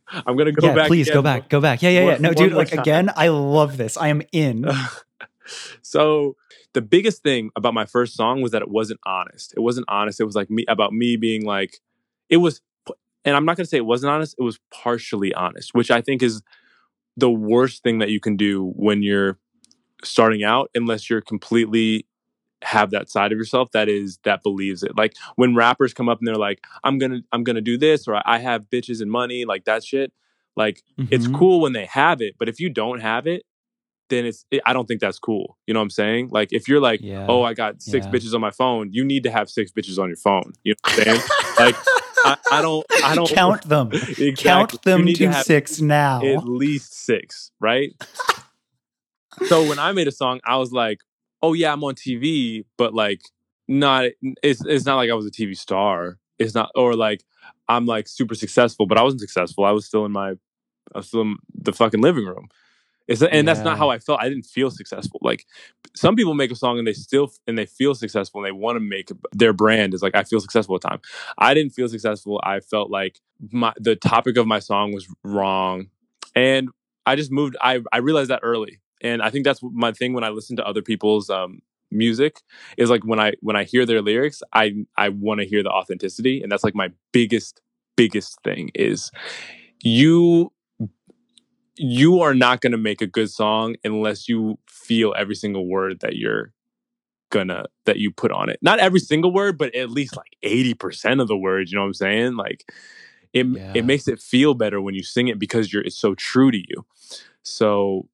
S2: I'm gonna go
S1: yeah,
S2: back.
S1: Please again. go back. Go back. Yeah, yeah, yeah. No, dude. Like time. again, I love this. I am in.
S2: so the biggest thing about my first song was that it wasn't honest. It wasn't honest. It was like me about me being like, it was, and I'm not gonna say it wasn't honest. It was partially honest, which I think is the worst thing that you can do when you're starting out, unless you're completely have that side of yourself that is that believes it. Like when rappers come up and they're like, "I'm gonna I'm gonna do this," or "I have bitches and money," like that shit. Like mm-hmm. it's cool when they have it, but if you don't have it, then it's it, I don't think that's cool. You know what I'm saying? Like if you're like, yeah. "Oh, I got six yeah. bitches on my phone," you need to have six bitches on your phone. You know what I'm saying? like I, I, don't I don't
S1: count them. exactly. Count them to, to six now.
S2: At least six, right? so when I made a song, I was like, oh yeah, I'm on TV, but like not it's it's not like I was a TV star. It's not or like I'm like super successful, but I wasn't successful. I was still in my I was still in the fucking living room. It's, and yeah. that's not how I felt. I didn't feel successful. Like some people make a song and they still and they feel successful and they want to make their brand is like I feel successful at time. I didn't feel successful. I felt like my the topic of my song was wrong, and I just moved. I I realized that early and I think that's my thing when I listen to other people's um, music is like when I when I hear their lyrics, I I want to hear the authenticity, and that's like my biggest biggest thing is you you are not going to make a good song unless you feel every single word that you're gonna that you put on it. Not every single word but at least like 80% of the words you know what i'm saying? Like it, yeah. it makes it feel better when you sing it because you're it's so true to you. So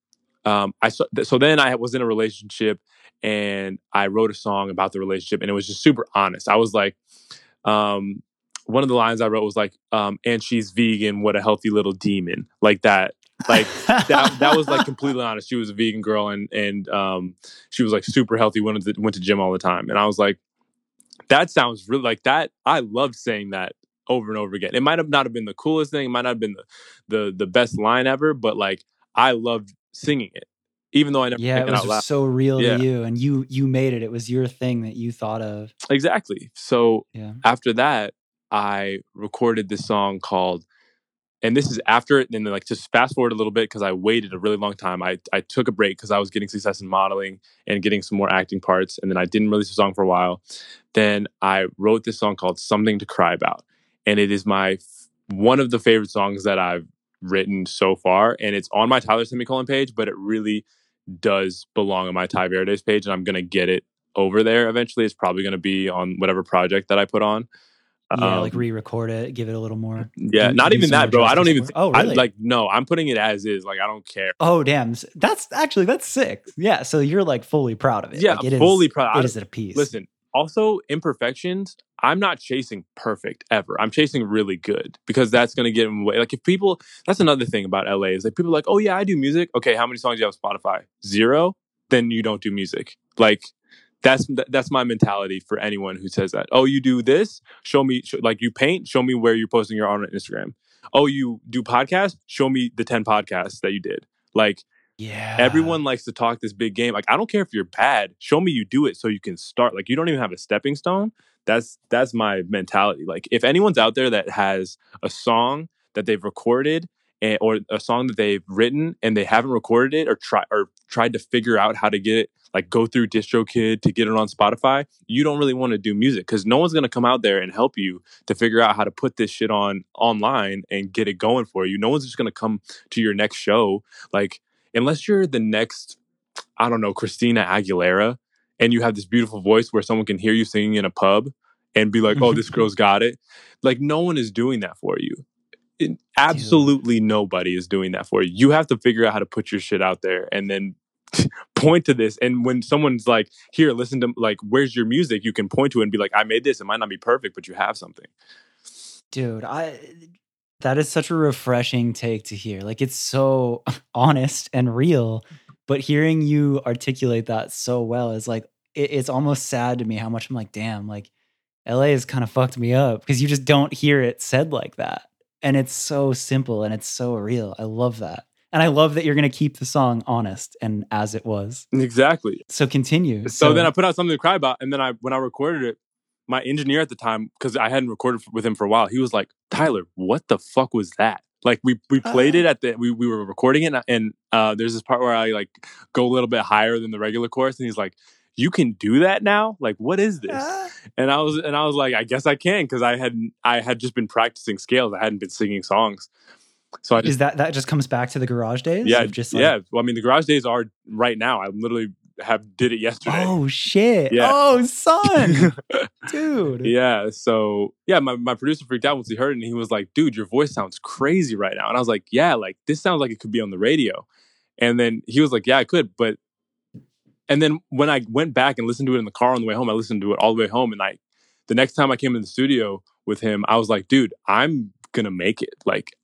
S2: um, I so, so then I was in a relationship and I wrote a song about the relationship and it was just super honest. I was like, um, one of the lines I wrote was like, um, "And she's vegan. What a healthy little demon!" Like that. Like that. That was like completely honest. She was a vegan girl and and um, she was like super healthy. Went to went to gym all the time. And I was like, that sounds really like that. I loved saying that over and over again. It might have not have been the coolest thing, it might not have been the the, the best line ever, but like I loved singing it. Even though I never
S1: yeah, it
S2: it
S1: was just so real
S2: Yeah.
S1: to you, and you you made it. It was your thing that you thought of.
S2: Exactly. So
S1: Yeah.
S2: after that, I recorded this song called, and this is after it. And then, like, just fast forward a little bit because I waited a really long time. I, I took a break because I was getting success in modeling and getting some more acting parts. And then I didn't release a song for a while. Then I wrote this song called Something to Cry About. And it is my one of the favorite songs that I've written so far. And it's on my Tyler Semicolon page, but it really does belong on my Tai Verdes page. And I'm going to get it over there eventually. It's probably going to be on whatever project that I put on.
S1: Yeah, like
S2: Um,
S1: re-record it, give it a little more.
S2: yeah,
S1: do-
S2: not
S1: do
S2: even that, bro. I don't even.
S1: it. Oh,
S2: I,
S1: really?
S2: like no, I'm putting it as is. Like I don't care.
S1: Oh, damn! That's actually that's sick. Yeah, so you're like fully proud of it.
S2: Yeah,
S1: like, it is-
S2: fully proud. I-
S1: It is a piece.
S2: Listen, also imperfections. I'm not chasing perfect ever. I'm chasing really good because that's gonna get in the way. Like if people, that's another thing about LA is like people are like, oh yeah, I do music. Okay, how many songs do you have on Spotify? Zero. Then you don't do music. Like that's that's my mentality for anyone who says that. Oh, you do this? Show me. Like you paint? Show me where you're posting your art on Instagram. Oh, you do podcasts? Show me the ten podcasts that you did. Like
S1: yeah,
S2: everyone likes to talk this big game. Like I don't care if you're bad. Show me you do it so you can start. Like you don't even have a stepping stone. That's that's my mentality. Like if anyone's out there that has a song that they've recorded and, or a song that they've written and they haven't recorded it or try or tried to figure out how to get it like go through DistroKid to get it on Spotify, you don't really want to do music because no one's gonna come out there and help you to figure out how to put this shit on online and get it going for you. No one's just gonna come to your next show like unless you're the next, I don't know, Christina Aguilera, and you have this beautiful voice where someone can hear you singing in a pub and be like, oh, this girl's got it. Like, no one is doing that for you. It- absolutely nobody is doing that for you. You have to figure out how to put your shit out there and then point to this. And when someone's like, here, listen to, like, where's your music? You can point to it and be like, I made this. It might not be perfect, but you have something.
S1: dude i that is such a refreshing take to hear. Like it's so honest and real but hearing you articulate that so well is like it, it's almost sad to me how much i'm like damn like la has kind of fucked me up because you just don't hear it said like that. And it's so simple and it's so real. I love that. And i love that you're going to keep the song honest and as it was.
S2: Exactly.
S1: so continue.
S2: So, then I put out something to cry about, and then I when I recorded it, my engineer at the time because I hadn't recorded with him for a while, he was like, "Tyler, what the fuck was that?" Like we we played
S1: Uh.
S2: it at the we we were recording it, and uh, there's this part where I like go a little bit higher than the regular chorus, and he's like, "You can do that now? Like what is this?"
S1: Ah.
S2: And I was and I was like, "I guess I can," because I had I had just been practicing scales, I hadn't been singing songs, so I just
S1: is that that just comes back to the garage days
S2: yeah
S1: just like,
S2: yeah. Well, I mean, the garage days are right now. i'm literally have did it yesterday.
S1: oh shit
S2: Yeah.
S1: oh son dude
S2: Yeah. So yeah, my, my producer freaked out once he heard it and he was like, dude, your voice sounds crazy right now. And I was like, yeah, like this sounds like it could be on the radio. And then he was like, yeah, I could. But and then when I went back and listened to it in the car on the way home, I listened to it all the way home. And I the next time I came in the studio with him, I was like, dude, I'm gonna make it. Like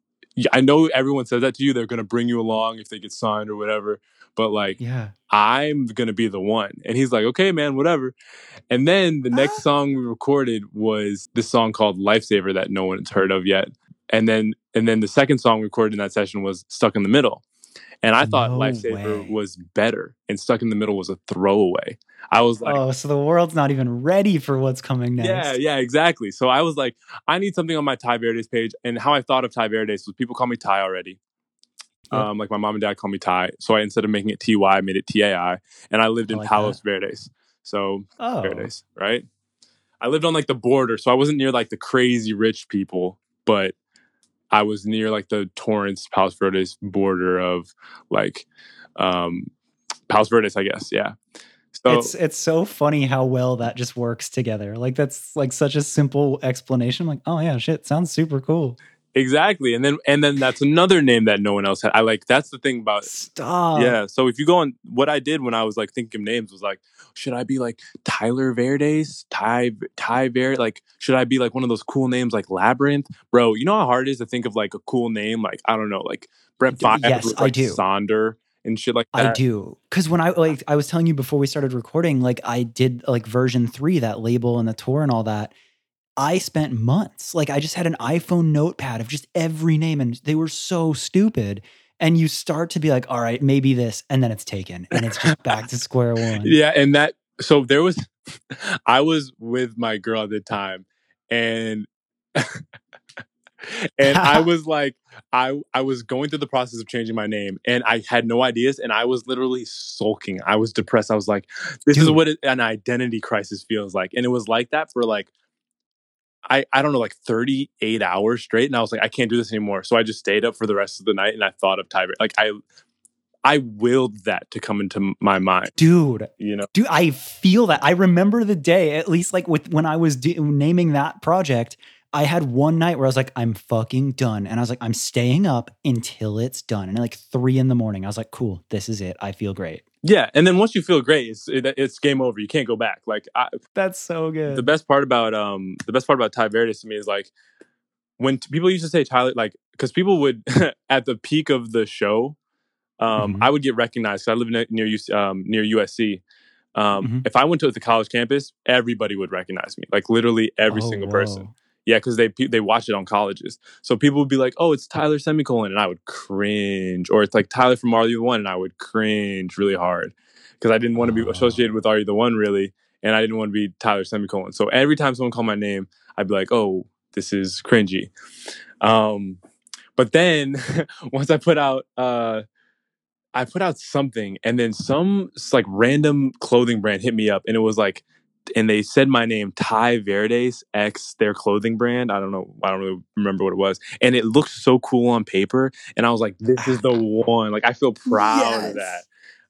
S2: I know everyone says that to you, they're gonna bring you along if they get signed or whatever. But like
S1: yeah
S2: I'm gonna be the one. And he's like, okay, man, whatever. And then the next
S1: Ah.
S2: song we recorded was this song called Lifesaver that no one has heard of yet. And then and then the second song we recorded in that session was Stuck in the Middle. And I thought
S1: No
S2: Lifesaver
S1: way.
S2: was better and Stuck in the Middle was a throwaway. I was like,
S1: oh, so the world's not even ready for what's coming next.
S2: yeah, yeah, exactly. So I was like, I need something on my Tai Verdes page. And how I thought of Tai Verdes was people call me Ty already. Um, like my mom and dad call me Ty. So I instead of making it TY, I made it TAI. And I lived
S1: I
S2: in
S1: like
S2: Palos Verdes. So
S1: Oh,
S2: Verdes, right? I lived on like the border, so I wasn't near like the crazy rich people, but I was near like the Torrance Palos Verdes border of like um Palos Verdes, I guess. Yeah. So
S1: it's it's so funny how well that just works together. Like that's like such a simple explanation. like, oh yeah, shit, sounds super cool.
S2: Exactly. And then and then that's another name that no one else had. I like that's the thing about
S1: Stop.
S2: yeah. So if you go on what I did when I was like thinking of names was like, should I be like Tyler Verdes? Ty Ty Ver like should I be like one of those cool names like Labrinth? Bro, you know how hard it is to think of like a cool name? Like, I don't know, like Brent
S1: Faiyaz,
S2: with
S1: I do.
S2: Sonder and shit like
S1: I do. Cause when I like I was telling you before we started recording, like I did like version three, that label and the tour and all that. I spent months. Like I just had an iPhone notepad of just every name and they were so stupid. And you start to be like, all right, maybe this, and then it's taken. And it's just back to square one.
S2: Yeah, and that so there was I was with my girl at the time and and I was like, I I was going through the process of changing my name, and I had no ideas, and I was literally sulking. I was depressed. I was like, this
S1: Dude.
S2: is what an identity crisis feels like, and it was like that for like. I, I don't know like 38 hours straight and I was like I can't do this anymore so I just stayed up for the rest of the night and I thought of Tiber like I I willed that to come into my mind
S1: Dude,
S2: you know
S1: dude, I feel that. I remember the day, at least like with when I was naming that project, I had one night where I was like, I'm fucking done. And I was like, I'm staying up until it's done. And at like three in the morning, I was like, cool, this is it. I feel great.
S2: Yeah and then once you feel great it's it, it's game over you can't go back like I,
S1: That's so good.
S2: the best part about um the best part about Tai Verdes to me is like when t- people used to say Tyler like because people would at the peak of the show um
S1: Mhm.
S2: I would get recognized. Cause I live ne- near UC, um near USC um
S1: Mhm.
S2: if I went to the college campus everybody would recognize me like literally every
S1: Oh,
S2: single
S1: whoa.
S2: person yeah because they they watch it on colleges so people would be like oh it's Tyler semicolon and I would cringe or it's like Tyler from Are You the One and I would cringe really hard because I didn't want to be
S1: Oh.
S2: associated with Are You the One really and I didn't want to be Tyler semicolon. So every time someone called my name, I'd be like, "Oh, this is cringy." Um, but then once I put out, uh, I put out something, and then some like random clothing brand hit me up, and it was like, and they said my name, Tai Verdes X, their clothing brand. I don't know, I don't really remember what it was, and it looked so cool on paper, and I was like, "This is the one." Like I feel proud of that.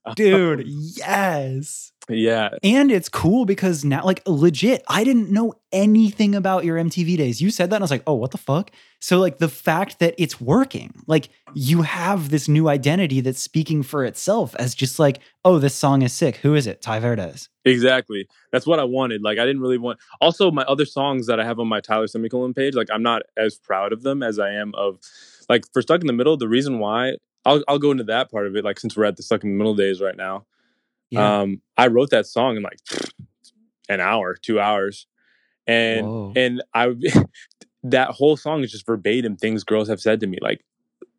S1: Uh, Dude, yes.
S2: Yeah,
S1: And it's cool because now, like, legit, I didn't know anything about your MTV days. You said that, and I was like, oh, what the fuck? So, like, the fact that it's working, like, you have this new identity that's speaking for itself as just like, oh, this song is sick. Who is it? Tai Verdes.
S2: Exactly. That's what I wanted. Like I didn't really want also my other songs that I have on my Tyler Semicolon page, like I'm not as proud of them as I am of like for Stuck in the Middle, the reason why I'll I'll go into that part of it, like since we're at the Stuck in the Middle days right now.
S1: Yeah.
S2: Um I wrote that song in like an hour, two hours. And
S1: Whoa.
S2: and I that whole song is just verbatim things girls have said to me. Like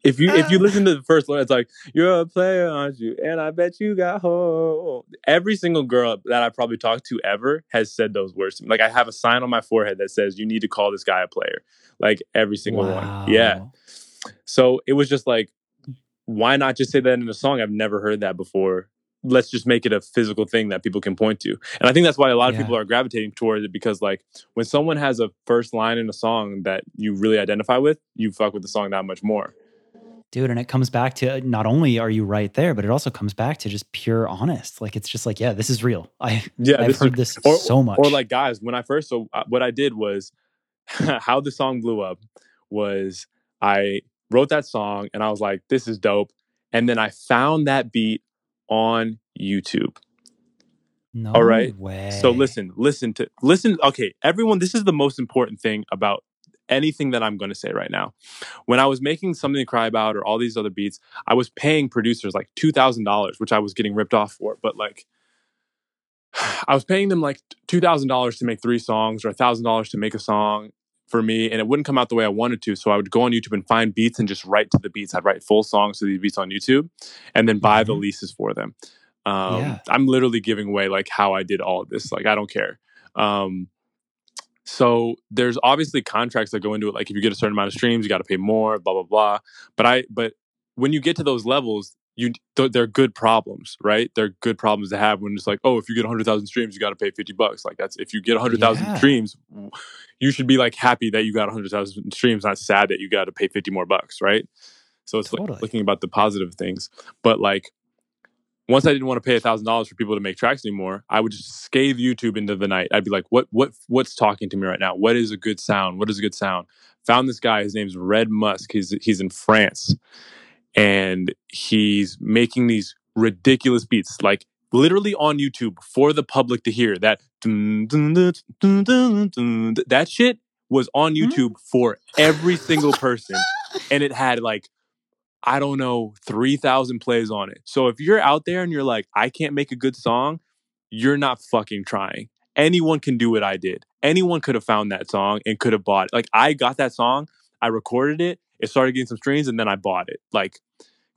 S2: if you if you
S1: Ah.
S2: listen to the first line, it's like you're a player, aren't you? And I bet you got hope. Every single girl that I probably talked to ever has said those words to me. Like I have a sign on my forehead that says you need to call this guy a player. Like every single one. Yeah. So it was just like, why not just say that in a song? I've never heard that before. Let's just make it a physical thing that people can point to. And I think that's why a lot of
S1: Yeah.
S2: people are gravitating towards it because, like, when someone has a first line in a song that you really identify with, you fuck with the song that much more.
S1: Dude, and it comes back to not only are you right there, but it also comes back to just pure honest. Like, it's just like, yeah, this is real. I,
S2: Yeah,
S1: I've
S2: this is-
S1: heard this
S2: or,
S1: so much.
S2: Or like, guys, when I first, so uh, what I did was how the song blew up was I wrote that song and I was like, this is dope. And then I found that beat on YouTube.
S1: no
S2: all right.
S1: way.
S2: So listen, listen to listen. Okay, everyone, this is the most important thing about anything that I'm going to say right now. When I was making something to cry about or all these other beats, I was paying producers like two thousand dollars, which I was getting ripped off for. But like, I was paying them like two thousand dollars to make three songs or thousand dollars to make a song for me, and it wouldn't come out the way I wanted to. So I would go on YouTube and find beats and just write to the beats. I'd write full songs to these beats on YouTube, and then buy the
S1: Mhm.
S2: leases for them. Um,
S1: Yeah.
S2: I'm literally giving away like how I did all of this. Like I don't care. Um, so there's obviously contracts that go into it. Like if you get a certain amount of streams, you got to pay more. Blah blah blah. But I but when you get to those levels, you th- they're good problems, right? They're good problems to have when it's like, oh, if you get 100,000 streams, you got to pay 50 bucks. Like that's if you get 100,000
S1: Yeah.
S2: streams, you should be like happy that you got 100,000 streams, not sad that you got to pay 50 more bucks, right? So it's
S1: Totally.
S2: like looking about the positive things. But like once I didn't want to pay a thousand dollars for people to make tracks anymore, I would just scathe YouTube into the night. I'd be like, what what what's talking to me right now? What is a good sound? What is a good sound? Found this guy, his name's Red Musk. He's he's in France. And he's making these ridiculous beats, like literally on YouTube for the public to hear. That dun, dun, dun, that shit was on YouTube for every single person. And it had like I don't know, 3,000 plays on it. So if you're out there and you're like, I can't make a good song, you're not fucking trying anyone can do what I did. Anyone could have found that song and could have bought it. Like I got that song, I recorded it, it started getting some streams, and then I bought it. Like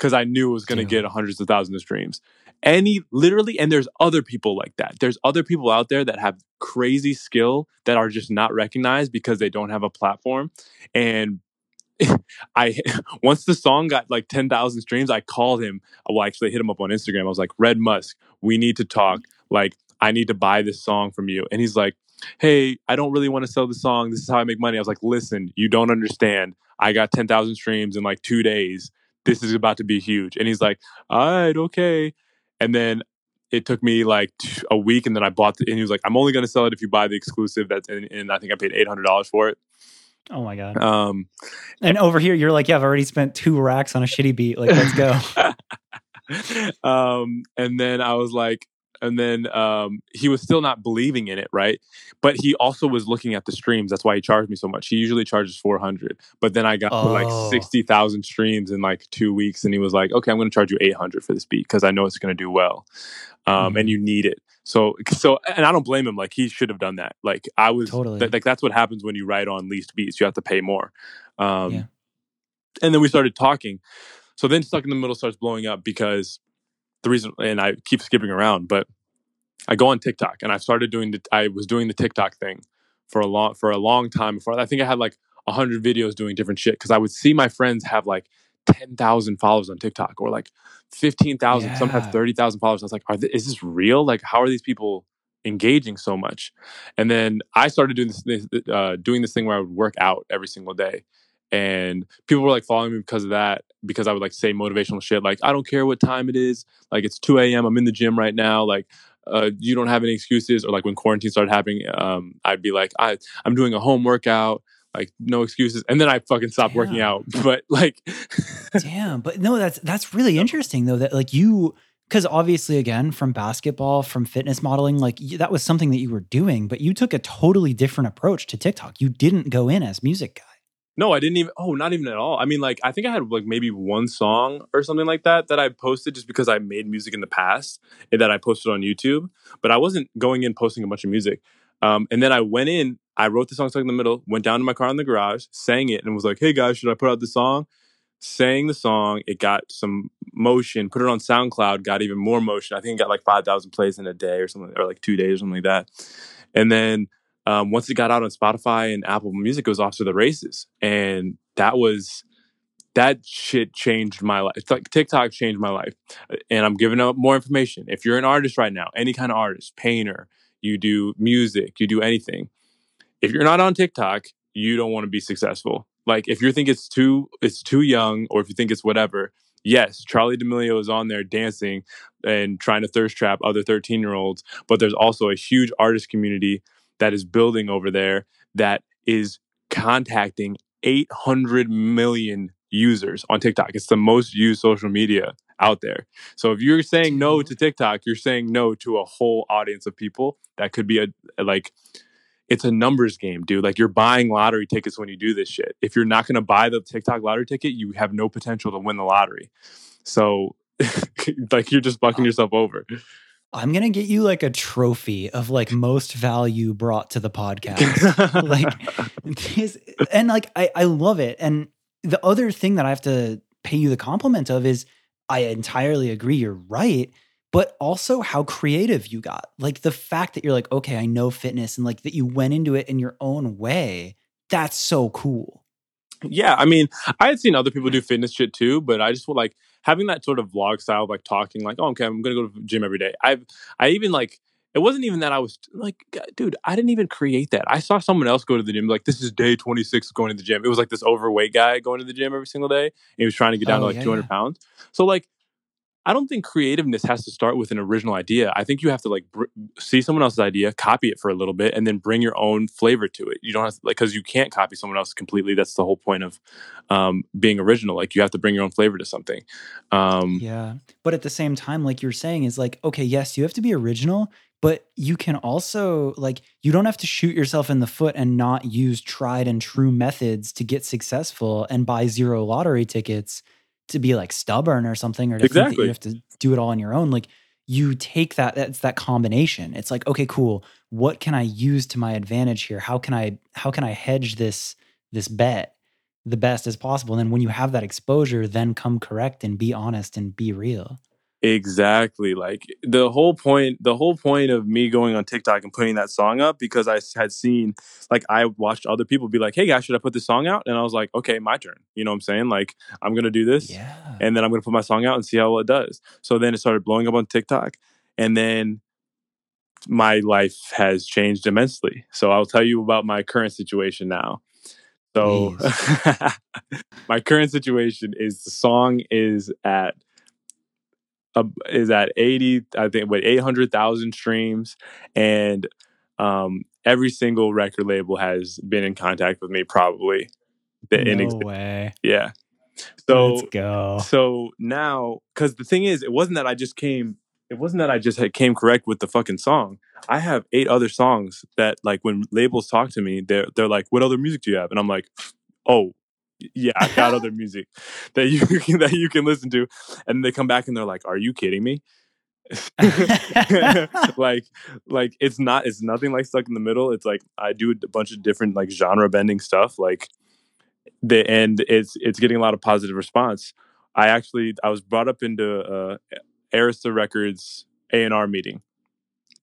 S2: because I knew it was going to get hundreds of thousands of streams. Any literally, and there's other people like that. There's other people out there that have crazy skill that are just not recognized because they don't have a platform. And I once the song got like 10,000 streams, I called him. Well, actually hit him up on Instagram. I was like, Red Musk, we need to talk. Mm-hmm. Like, I need to buy this song from you. And he's like, Hey, I don't really want to sell the song. This is how I make money. I was like, Listen, you don't understand. I got 10,000 streams in like two days this is about to be huge. And he's like, all right, okay. And then it took me like a week and then I bought it. And he was like, I'm only going to sell it if you buy the exclusive. That's and, and I think I paid $800 for it.
S1: Oh my God. Um, and over here, you're like, yeah, I've already spent two racks on a shitty beat. Like, let's go.
S2: um, and then I was like, and then um, he was still not believing in it, right? But he also was looking at the streams. That's why he charged me so much. He usually charges four hundred, but then I got oh. like sixty thousand streams in like two weeks, and he was like, "Okay, I'm going to charge you eight hundred for this beat because I know it's going to do well, um, mm-hmm. and you need it." So, so, and I don't blame him. Like he should have done that. Like I was totally th- like that's what happens when you write on least beats. You have to pay more. Um, yeah. And then we started talking. So then, stuck in the middle starts blowing up because the reason, and I keep skipping around, but I go on TikTok and I started doing the, I was doing the TikTok thing for a long, for a long time before. I think I had like a hundred videos doing different shit. Cause I would see my friends have like 10,000 followers on TikTok or like 15,000. Yeah. Some have 30,000 followers. I was like, are th- is this real? Like, how are these people engaging so much? And then I started doing this uh, doing this thing where I would work out every single day and people were like following me because of that because i would like say motivational shit like i don't care what time it is like it's 2 a.m i'm in the gym right now like uh, you don't have any excuses or like when quarantine started happening um, i'd be like I, i'm doing a home workout like no excuses and then i fucking stopped damn. working out but like
S1: damn but no that's that's really interesting though that like you because obviously again from basketball from fitness modeling like that was something that you were doing but you took a totally different approach to tiktok. You didn't go in as music guy
S2: no, I didn't even. Oh, not even at all. I mean, like, I think I had like maybe one song or something like that that I posted just because I made music in the past and that I posted on YouTube. But I wasn't going in posting a bunch of music. Um, and then I went in, I wrote the song stuck in the middle, went down to my car in the garage, sang it, and was like, "Hey guys, should I put out the song?" Sang the song. It got some motion. Put it on SoundCloud. Got even more motion. I think it got like five thousand plays in a day or something, or like two days or something like that. And then um, once it got out on Spotify and Apple Music, it was off to the races, and that was that shit changed my life. It's like TikTok changed my life, and I'm giving up more information. If you're an artist right now, any kind of artist, painter, you do music, you do anything. If you're not on TikTok, you don't want to be successful. Like if you think it's too it's too young, or if you think it's whatever, yes, Charlie D'Amelio is on there dancing and trying to thirst trap other 13 year olds, but there's also a huge artist community that is building over there that is contacting 800 million users on TikTok. It's the most used social media out there. So if you're saying no mm-hmm. to TikTok, you're saying no to a whole audience of people that could be a, a like it's a numbers game, dude. Like you're buying lottery tickets when you do this shit. If you're not going to buy the TikTok lottery ticket, you have no potential to win the lottery. So like you're just bucking yourself over.
S1: I'm gonna get you like a trophy of like most value brought to the podcast. like this, and like I, I love it. And the other thing that I have to pay you the compliment of is I entirely agree, you're right, but also how creative you got. Like the fact that you're like, okay, I know fitness and like that you went into it in your own way. That's so cool.
S2: Yeah, I mean, I had seen other people do fitness shit too, but I just like having that sort of vlog style of like talking, like, oh, okay, I'm gonna go to the gym every day. I've I even like it wasn't even that I was like, dude, I didn't even create that. I saw someone else go to the gym, like, this is day 26 going to the gym. It was like this overweight guy going to the gym every single day. And he was trying to get down oh, to like yeah, 200 yeah. pounds. So, like, I don't think creativeness has to start with an original idea. I think you have to like br- see someone else's idea, copy it for a little bit, and then bring your own flavor to it. You don't have to, like because you can't copy someone else completely. That's the whole point of um, being original. Like you have to bring your own flavor to something.
S1: Um, yeah, but at the same time, like you're saying, is like okay, yes, you have to be original, but you can also like you don't have to shoot yourself in the foot and not use tried and true methods to get successful and buy zero lottery tickets to be like stubborn or something or to exactly. think that you have to do it all on your own. Like you take that that's that combination. It's like, okay, cool. What can I use to my advantage here? How can I how can I hedge this this bet the best as possible? And then when you have that exposure, then come correct and be honest and be real.
S2: Exactly. Like the whole point, the whole point of me going on TikTok and putting that song up because I had seen, like, I watched other people be like, "Hey guys, should I put this song out?" And I was like, "Okay, my turn." You know what I'm saying? Like, I'm gonna do this,
S1: Yeah.
S2: and then I'm gonna put my song out and see how well it does. So then it started blowing up on TikTok, and then my life has changed immensely. So I'll tell you about my current situation now. So my current situation is the song is at uh, is at 80 i think what 800000 streams and um, every single record label has been in contact with me probably the
S1: no
S2: ex-
S1: way.
S2: yeah so
S1: Let's go.
S2: so now because the thing is it wasn't that i just came it wasn't that i just had came correct with the fucking song i have eight other songs that like when labels talk to me they're they're like what other music do you have and i'm like oh yeah i got other music that you can that you can listen to and they come back and they're like are you kidding me like like it's not it's nothing like stuck in the middle it's like i do a bunch of different like genre bending stuff like the and it's it's getting a lot of positive response i actually i was brought up into uh arista records a&r meeting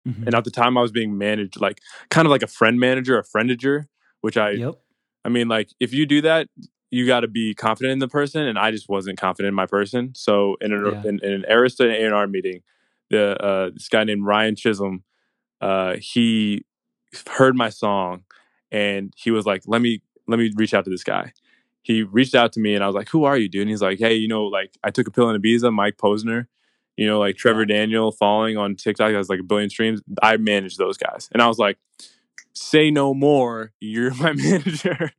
S1: Mhm.
S2: and at the time i was being managed like kind of like a friend manager a friendager which i
S1: yep.
S2: I mean, like if you do that, you got to be confident in the person, and I just wasn't confident in my person. So in an
S1: Yeah.
S2: in, in an Arista A and R meeting, the uh, this guy named Ryan Chisholm, uh, he heard my song, and he was like, "Let me let me reach out to this guy." He reached out to me, and I was like, "Who are you, dude?" And he's like, "Hey, you know, like I took a pill in Ibiza, Mike Posner." You know, like Trevor Daniel falling on TikTok has like a billion streams. I manage those guys. And I was like, say no more. You're my manager.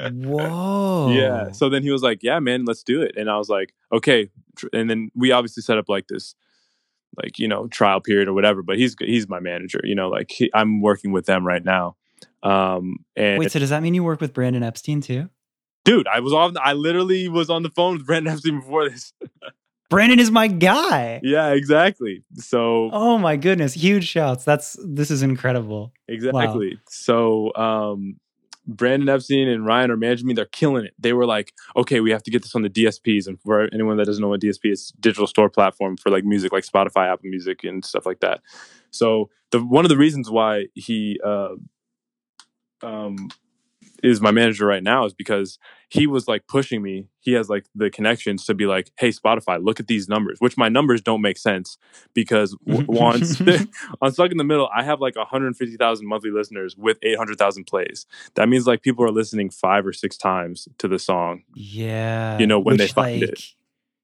S1: Whoa.
S2: Yeah. So then he was like, "Yeah, man, let's do it." And I was like, "Okay." And then we obviously set up like this, like you know, trial period or whatever. But he's he's my manager. You know, like he, I'm working with them right now. Um, and
S1: Wait, so does that mean you work with Brandon Epstein too?
S2: dude, I was on. I literally was on the phone with Brandon Epstein before this.
S1: Brandon is my guy.
S2: yeah, exactly. So
S1: Oh my goodness. Huge shouts. That's this is incredible.
S2: Exactly. So um Brandon Epstein and Ryan are managing me. They're killing it. They were like, okay, we have to get this on the DSPs. And for anyone that doesn't know what DSP is, digital store platform for like music, like Spotify, Apple Music, and stuff like that. So the one of the reasons why he uh, um, is my manager right now is because he was like pushing me. He has like the connections to be like, hey, Spotify, look at these numbers, which my numbers don't make sense because w- once on Stuck in the Middle, I have like 150,000 monthly listeners with 800,000 plays. That means like people are listening five or six times to the song.
S1: Yeah.
S2: You know, when they
S1: Which,
S2: find it.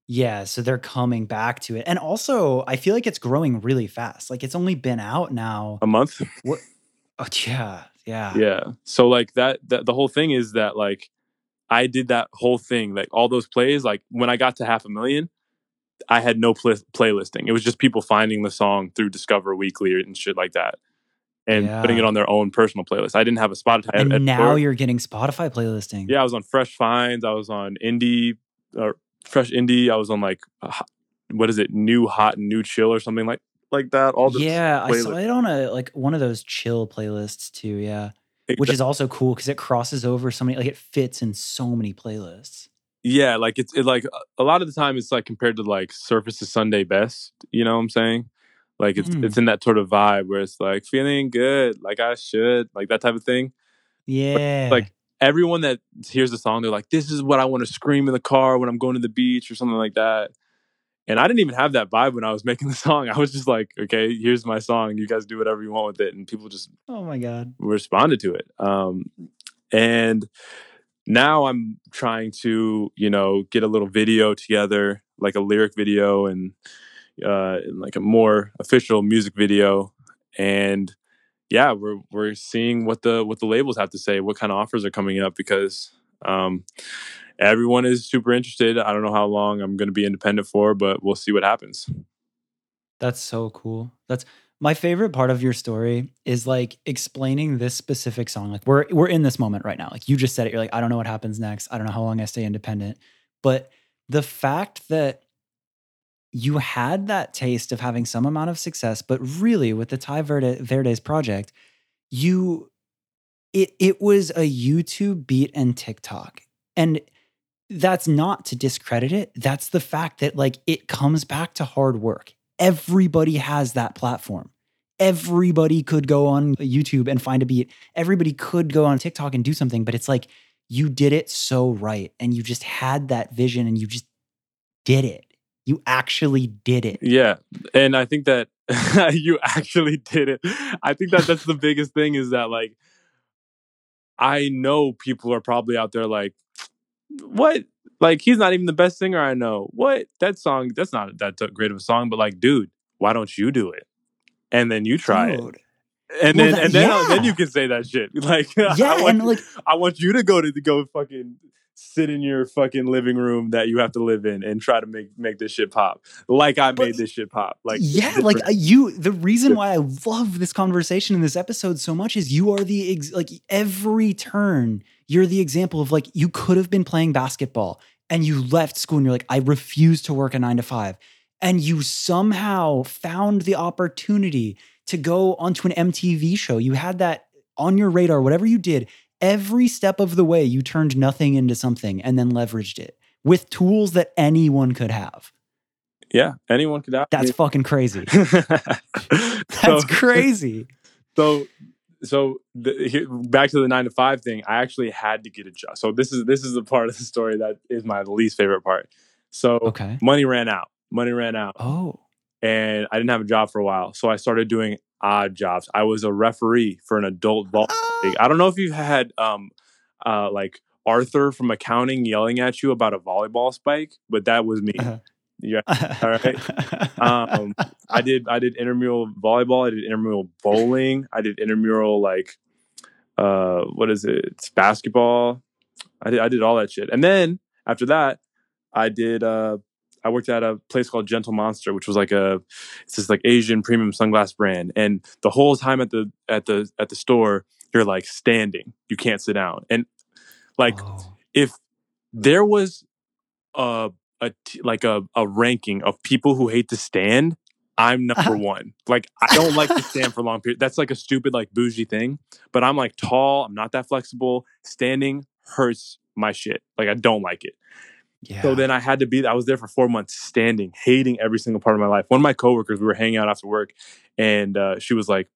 S1: Yeah, so they're coming back to it. And also, I feel like it's growing really fast. Like it's only been out now.
S2: A month? What?
S1: Oh, yeah. Yeah.
S2: Yeah. So like that, that the whole thing is that like I did that whole thing, like all those plays, like when I got to half a million, I had no pl- playlisting. It was just people finding the song through Discover Weekly and shit like that. And putting it on their own personal playlist. I didn't have a Spotify.
S1: And
S2: at-
S1: now you're getting Spotify playlisting.
S2: Yeah, I was on Fresh Finds. I was on Indie, or Fresh Indie. I was on like, hot- what is it, New Hot and New Chill or something like like that. All
S1: yeah, I saw it on a like one of those chill playlists too. Yeah, which is also cool because it crosses over so many. Like it fits in so many playlists.
S2: yeah, like it's it like a lot of the time it's like compared to like Surface Surfaces' Sunday Best. You know what I'm saying? Like it's
S1: Mm.
S2: it's in that sort of vibe where it's like feeling good, like I should, like that type of thing.
S1: Yeah,
S2: like everyone that hears the song, they're like, "This is what I want to scream in the car when I'm going to the beach" or something like that. And I didn't even have that vibe when I was making the song. I was just like, "Okay, here's my song. You guys do whatever you want with it," and people just
S1: oh my god,
S2: responded to it. Um, and now I'm trying to, you know, get a little video together, like a lyric video and uh, and like a more official music video. And yeah, we're we're seeing what the what the labels have to say, what kind of offers are coming up because um, everyone is super interested. I don't know how long I'm going to be independent for, but we'll see what happens.
S1: that's so cool. That's my favorite part of your story is like explaining this specific song. Like we're we're in this moment right now. Like you just said it. You're like, I don't know what happens next. I don't know how long I stay independent. But the fact that you had that taste of having some amount of success, but really with the Tai Verde, Verdes project, you it it was a YouTube beat and TikTok. And that's not to discredit it. That's the fact that like it comes back to hard work. Everybody has that platform. Everybody could go on YouTube and find a beat. Everybody could go on TikTok and do something, but it's like you did it so right and you just had that vision and you just did it. You actually did it.
S2: Yeah. And I think that you actually did it. I think that that's the biggest thing is that like I know people are probably out there like what? Like he's not even the best singer I know. What? That song that's not that great of a song, but like dude, why don't you do it? And then you try dude. it and well, then that, and then yeah. then you can say that shit. Like
S1: yeah, I
S2: want,
S1: and like
S2: I want you to go to, to go fucking sit in your fucking living room that you have to live in and try to make make this shit pop like I but, made this shit pop. Like
S1: yeah, like you. The reason why I love this conversation in this episode so much is you are the ex- like every turn you're the example of like you could have been playing basketball and you left school and you're like I refuse to work a nine to five and you somehow found the opportunity to go onto an MTV show. You had that on your radar, whatever you did, every step of the way, you turned nothing into something and then leveraged it with tools that anyone could have.
S2: Yeah, anyone could have.
S1: That's fucking crazy. That's so, crazy.
S2: So, so the, here, back to the nine to five thing. I actually had to get a job. So this is this is the part of the story that is my least favorite part. So okay. money ran out. Money ran out.
S1: Oh
S2: and I didn't have a job for a while. So I started doing odd jobs. I was a referee for an adult volleyball league. I don't know if you've had um, uh, like Arthur from accounting yelling at you about a volleyball spike, but that was me. Uh-huh. Yeah. All right. um, I did I did intramural volleyball. I did intramural bowling. I did intramural like uh what is it? It's basketball. I did I did all that shit. And then after that, I did uh I worked at a place called Gentle Monster, which was like a it's this like Asian premium sunglass brand. And the whole time at the at the at the store, you're like standing. You can't sit down. And like oh. if there was a a like a, a ranking of people who hate to stand, I'm number one. Like I don't like to stand for long periods. That's like a stupid like bougie thing. But I'm like tall. I'm not that flexible. Standing hurts my shit. Like I don't like it. Yeah. So then I had to be, I was there for four months standing, hating every single part of my life. One of my coworkers, we were hanging out after work and uh, she was like,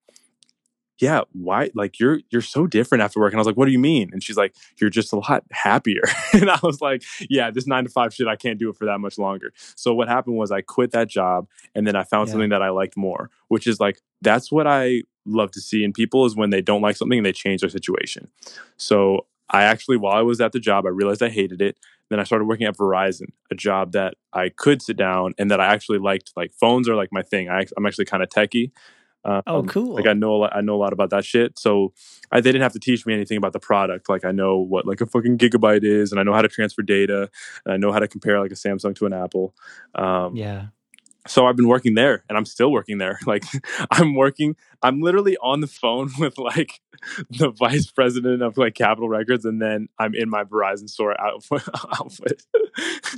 S2: yeah, why? Like you're, you're so different after work. And I was like, what do you mean? And she's like, you're just a lot happier. and I was like, yeah, this nine to five shit, I can't do it for that much longer. So what happened was I quit that job and then I found yeah. something that I liked more, which is like, that's what I love to see in people is when they don't like something and they change their situation. So I actually, while I was at the job, I realized I hated it. Then I started working at Verizon, a job that I could sit down and that I actually liked. Like phones are like my thing. I, am actually kind of techie.
S1: Um, oh, cool!
S2: Like I know a lot, I know a lot about that shit. So I they didn't have to teach me anything about the product. Like I know what like a fucking gigabyte is, and I know how to transfer data, and I know how to compare like a Samsung to an Apple.
S1: Um, yeah
S2: so I've been working there and I'm still working there. Like I'm working, I'm literally on the phone with like the vice president of like Capitol Records and then I'm in my Verizon store outfit.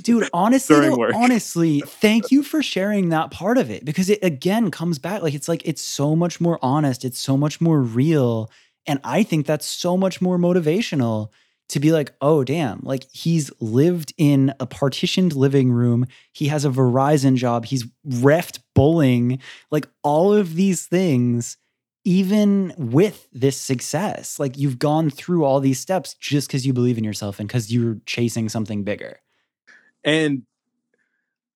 S1: Dude, honestly, though, honestly, thank you for sharing that part of it because it again comes back like it's like it's so much more honest, it's so much more real and I think that's so much more motivational to be like, oh, damn, like he's lived in a partitioned living room. He has a Verizon job. He's refed bowling, like all of these things, even with this success. Like you've gone through all these steps just because you believe in yourself and because you're chasing something bigger.
S2: And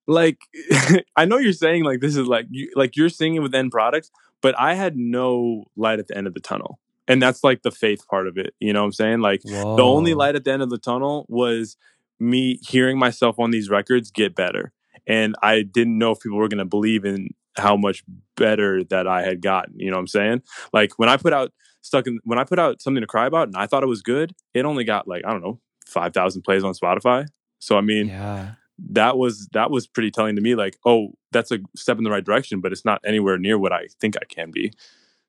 S2: like, I know you're saying like this is like, you, like you're singing with end products, but I had no light at the end of the tunnel and that's like the faith part of it you know what i'm saying? Like Whoa. the only light at the end of the tunnel was me hearing myself on these records get better and i didn't know if people were going to believe in how much better that i had gotten you know what i'm saying? Like when i put out stuck in when i put out something to cry about and i thought it was good it only got like i don't know 5000 plays on spotify. So i mean
S1: yeah.
S2: that was that was pretty telling to me like oh that's a step in the right direction but it's not anywhere near what i think i can be.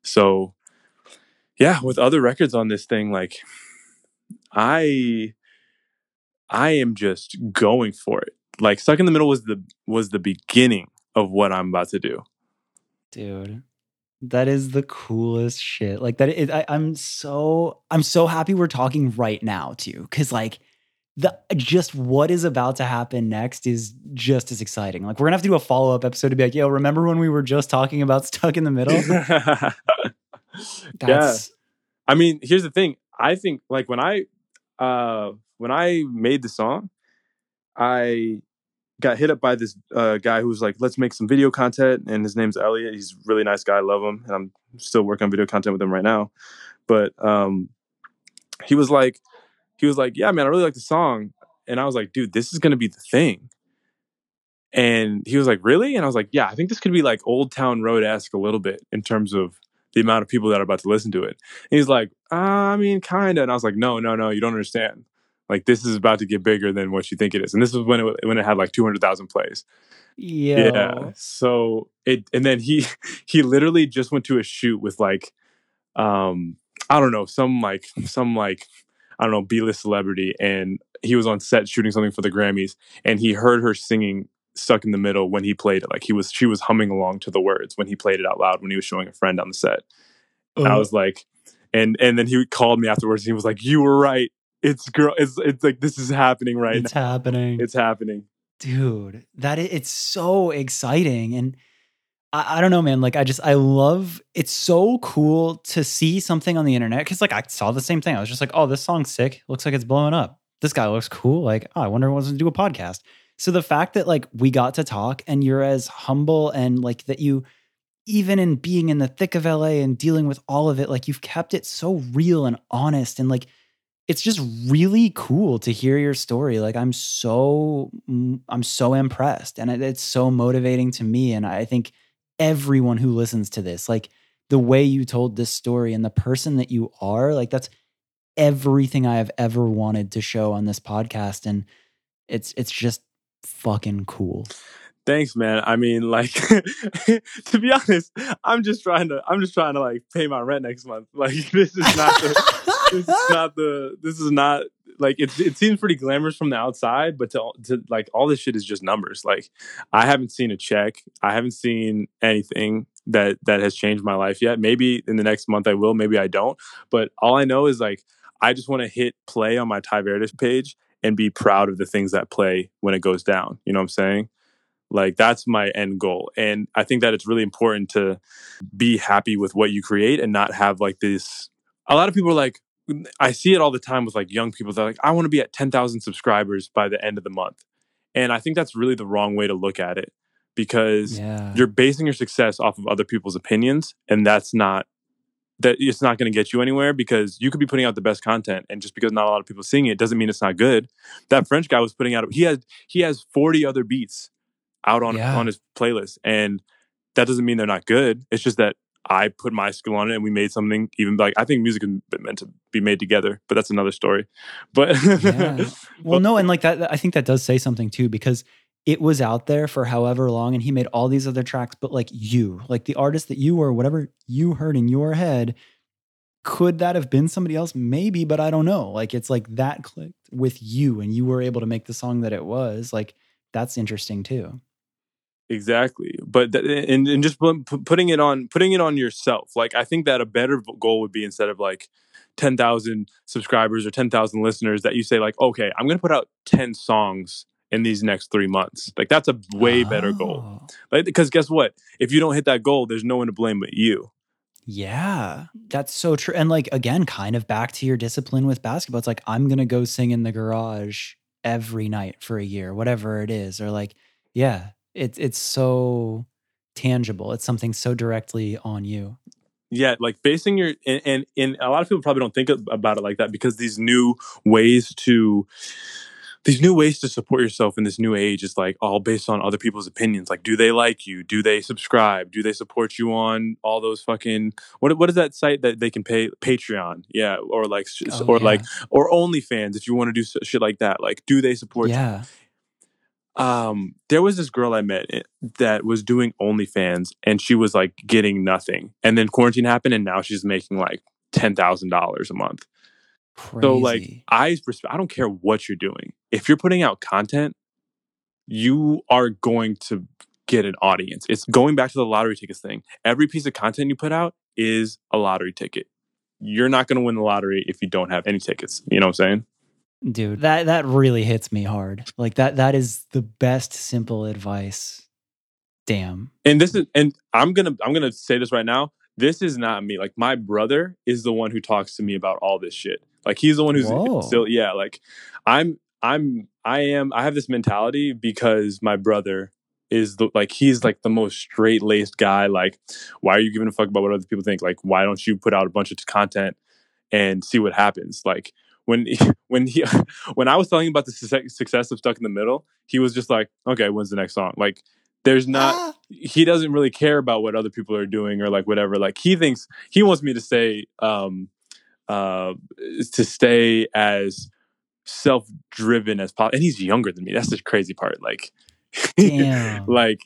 S2: So yeah, with other records on this thing, like I I am just going for it. like stuck in the middle was the was the beginning of what I'm about to do.
S1: Dude, that is the coolest shit. Like that. I, I'm so I'm so happy we're talking right now too, because like the just what is about to happen next is just as exciting. Like we're gonna have to do a follow up episode to be like, yo, remember when we were just talking about stuck in the middle?
S2: yeah. I mean, here's the thing. I think like when I uh when I made the song, I got hit up by this uh, guy who was like, "Let's make some video content," and his name's Elliot. He's a really nice guy. I love him, and I'm still working on video content with him right now. But um, he was like, he was like, "Yeah, man, I really like the song," and I was like, "Dude, this is gonna be the thing." And he was like, "Really?" And I was like, "Yeah, I think this could be like Old Town Road esque a little bit in terms of the amount of people that are about to listen to it." And he's like, uh, "I mean, kinda," and I was like, "No, no, no, you don't understand." Like this is about to get bigger than what you think it is, and this was when it when it had like two hundred thousand plays.
S1: Yeah.
S2: Yeah. So it and then he he literally just went to a shoot with like um I don't know some like some like I don't know B list celebrity, and he was on set shooting something for the Grammys, and he heard her singing stuck in the middle when he played it like he was she was humming along to the words when he played it out loud when he was showing a friend on the set. And i
S1: Uh,
S2: was like and and then he called me afterwards and he was like you were right. It's girl it's it's like this is happening right
S1: it's
S2: now.
S1: happening.
S2: it's happening.
S1: Dude that it's so exciting and I, I don't know man like i just i love it's so cool to see something on the internet because like i saw the same thing. I was just like oh this song's sick. Looks like it's blowing up. This guy looks cool like oh, i wonder what to do a podcast so the fact that like we got to talk and you're as humble and like that you even in being in the thick of la and dealing with all of it like you've kept it so real and honest and like it's just really cool to hear your story. Like i'm so i'm so impressed and it, it's so motivating to me and i think everyone who listens to this like the way you told this story and the person that you are like that's everything i have ever wanted to show on this podcast and it's it's just fucking cool.
S2: Thanks man. I mean like to be honest i'm just trying to i'm just trying to like pay my rent next month. Like this is not the this is not the this is not like it, it seems pretty glamorous from the outside but to, to like all this shit is just numbers. Like i haven't seen a check. I haven't seen anything that that has changed my life yet. Maybe in the next month i will maybe i don't. But all i know is like i just want to hit play on my Tai Verdes page and be proud of the things that play when it goes down you know what i'm saying like that's my end goal and i think that it's really important to be happy with what you create and not have like this a lot of people are like I see it all the time with like young people that are like, I want to be at 10,000 subscribers by the end of the month. And I think that's really the wrong way to look at it because
S1: yeah
S2: you're basing your success off of other people's opinions. And that's not, that it's not going to get you anywhere because you could be putting out the best content. And just because not a lot of people are seeing it doesn't mean it's not good. That hmm. French guy was putting out, he has, he has 40 other beats out on,
S1: Yeah.
S2: on his playlist. And that doesn't mean they're not good. It's just that I put my skill on it and we made something even like I think music is meant to be made together, but that's another story. But
S1: Yeah. Well, no, and like that- I think that does say something too, because it was out there for however long and he made all these other tracks, but like you, like the artist that you were, whatever you heard in your head, could that have been somebody else? Maybe, but I don't know. Like it's like that clicked with you and you were able to make the song that it was. Like that's interesting too.
S2: exactly. But th- and, and just pu- putting it on putting it on yourself. Like I think that a better goal would be instead of like 10,000 subscribers or 10,000 listeners that you say like, "Okay, I'm going to put out 10 songs in these next 3 months." Like that's a way better goal.
S1: Oh,
S2: Like because guess what? If you don't hit that goal, there's no one to blame but you.
S1: Yeah, that's so true. And like again, kind of back to your discipline with basketball. It's like I'm gonna go sing in the garage every night for a year, whatever it is. Or like, yeah, it's it's so tangible. It's something so directly on you.
S2: yeah like basing your and, and and a lot of people probably don't think about it like that because these new ways to these new ways to support yourself in this new age is like all based on other people's opinions like do they like you do they subscribe do they support you on all those fucking what what is that site that they can pay patreon yeah or like
S1: Oh,
S2: or
S1: yeah.
S2: like or onlyfans if you want to do shit like that like do they support you
S1: Yeah.
S2: um there was this girl I met eh, that was doing OnlyFans and she was like getting nothing. And then quarantine happened and now she's making like ten thousand dollars a month.
S1: Crazy.
S2: So like I I don't care what you're doing. If you're putting out content, you are going to get an audience. It's going back to the lottery tickets thing. Every piece of content you put out is a lottery ticket. You're not going to win the lottery if you don't have any tickets. You know what I'm saying?
S1: Dude, that that really hits me hard. Like that that is the best simple advice. Damn.
S2: And this is and I'm going to I'm going to say this right now. This is not me. Like my brother is the one who talks to me about all this shit. Like he's the one who's
S1: Whoa.
S2: still yeah, like I'm I'm I am I have this mentality because my brother is the like he's like the most straight laced guy. Like, why are you giving a fuck about what other people think? Like, why don't you put out a bunch of content and see what happens? Like when when he when I was telling him about the success success of Stuck in the Middle, he was just like, okay, when's the next song? Like, there's not
S1: Ah.
S2: he doesn't really care about what other people are doing or like whatever. Like he thinks he wants me to say um uh to stay as self-driven as possible. And he's younger than me. That's the crazy part. Like
S1: Damn.
S2: like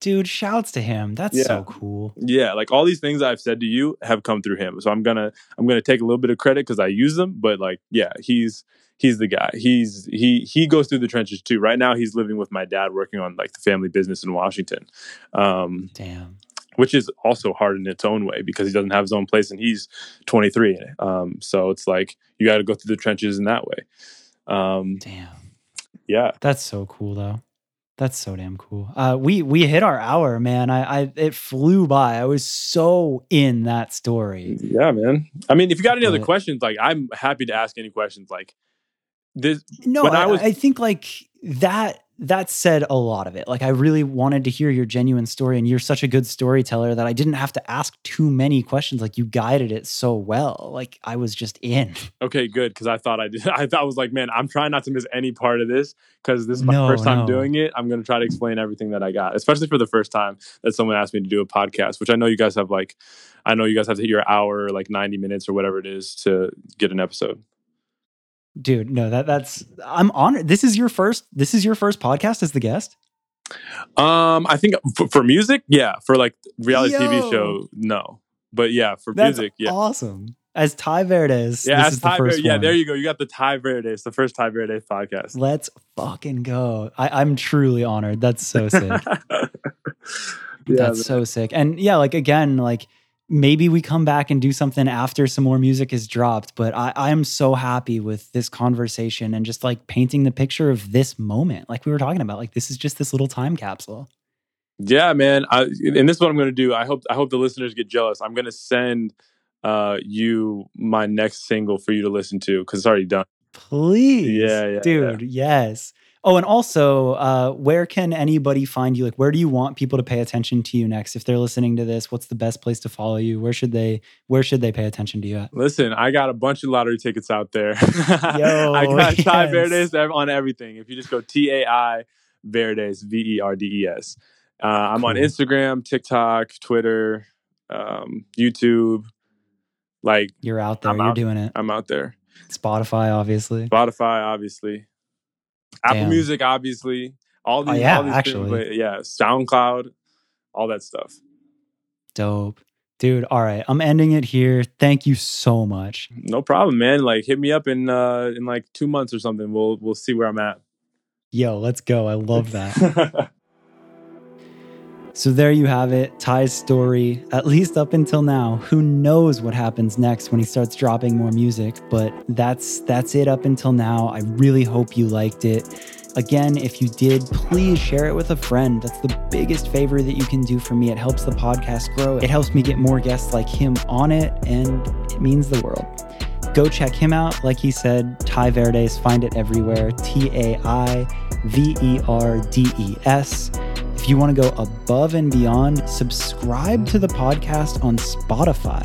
S1: Dude, shouts to him. That's
S2: Yeah.
S1: so cool.
S2: yeah, like all these things I've said to you have come through him. So I'm gonna I'm gonna take a little bit of credit because I use them, but like yeah, he's he's the guy. He's he he goes through the trenches too. Right now he's living with my dad working on like the family business in Washington. Um
S1: Damn.
S2: Which is also hard in its own way because he doesn't have his own place and he's 23. Um, so it's like you got to go through the trenches in that way. Um,
S1: Damn.
S2: yeah,
S1: That's so cool though. That's so damn cool. Uh, we we hit our hour, man. I, I it flew by. I was so in that story.
S2: yeah, man. I mean, if you got any other questions, like I'm happy to ask any questions. Like this,
S1: No, I,
S2: I was-
S1: I think like that that said a lot of it. Like I really wanted to hear your genuine story, and you're such a good storyteller that I didn't have to ask too many questions. Like you guided it so well. Like I was just in.
S2: okay, good because I thought I did. I thought I was like, man, I'm trying not to miss any part of this because this is my
S1: No,
S2: first time
S1: no.
S2: doing it. I'm going to try to explain everything that I got, especially for the first time that someone asked me to do a podcast, which I know you guys have like, I know you guys have to hit your hour, like 90 minutes or whatever it is to get an episode.
S1: Dude, no, that that's I'm honored. This is your first this is your first podcast as the guest?
S2: Um, I think for, for music, yeah. For like reality
S1: Yo.
S2: TV show, no. But yeah, for
S1: That's
S2: music, yeah.
S1: awesome. As Tai Verdes,
S2: yeah,
S1: this
S2: as
S1: is the
S2: Tai
S1: first
S2: Verde, yeah, there you go. You got the Tai Verde. It's the first Tai Verde podcast.
S1: Let's fucking go. I, I'm truly honored. That's so sick.
S2: yeah,
S1: That's so sick. And yeah, like again, like maybe we come back and do something after some more music is dropped. But I, I am so happy with this conversation and just like painting the picture of this moment. Like we were talking about, like this is just this little time capsule.
S2: yeah, man. I, and this is what I'm going to do. I hope I hope the listeners get jealous. I'm going to send uh you my next single for you to listen to because it's already done.
S1: Please.
S2: Yeah, yeah,
S1: Dude, yes. Oh, and also, uh, where can anybody find you? Like, where do you want people to pay attention to you next? If they're listening to this, what's the best place to follow you? Where should they where should they pay attention to you at?
S2: Listen, I got a bunch of lottery tickets out there.
S1: Yo,
S2: I got
S1: Tai.
S2: Verdes on everything. If you just go T A I Verdes, V E R D E S. Uh, I'm on Instagram, TikTok, Twitter, um, YouTube. Like,
S1: You're out there.
S2: I'm
S1: You're
S2: out.
S1: doing it.
S2: I'm out there.
S1: Spotify, obviously.
S2: Spotify, obviously. Apple
S1: Damn.
S2: Music, obviously. All these,
S1: Oh, yeah,
S2: all these
S1: actually.
S2: things, yeah, SoundCloud, all that stuff.
S1: Dope. Dude, all right. I'm ending it here. Thank you so much.
S2: No problem, man. Like, hit me up in uh, in like two months or something. We'll we'll see where I'm at.
S1: Yo, let's go. I love that. So there you have it, Tai's story, at least up until now. Who knows what happens next when he starts dropping more music, but that's that's it up until now. I really hope you liked it. Again, if you did, please share it with a friend. That's the biggest favor that you can do for me. It helps the podcast grow. It helps me get more guests like him on it, and it means the world. Go check him out. Like he said, Tai Verdes, find it everywhere. T A I V E R D E S. If you want to go above and beyond, subscribe to the podcast on Spotify.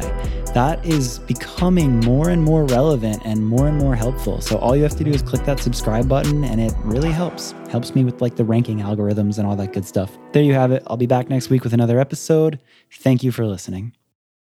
S1: That is becoming more and more relevant and more and more helpful. So all you have to do is click that subscribe button and it really helps. Helps me with like the ranking algorithms and all that good stuff. There you have it. I'll be back next week with another episode. Thank you for listening.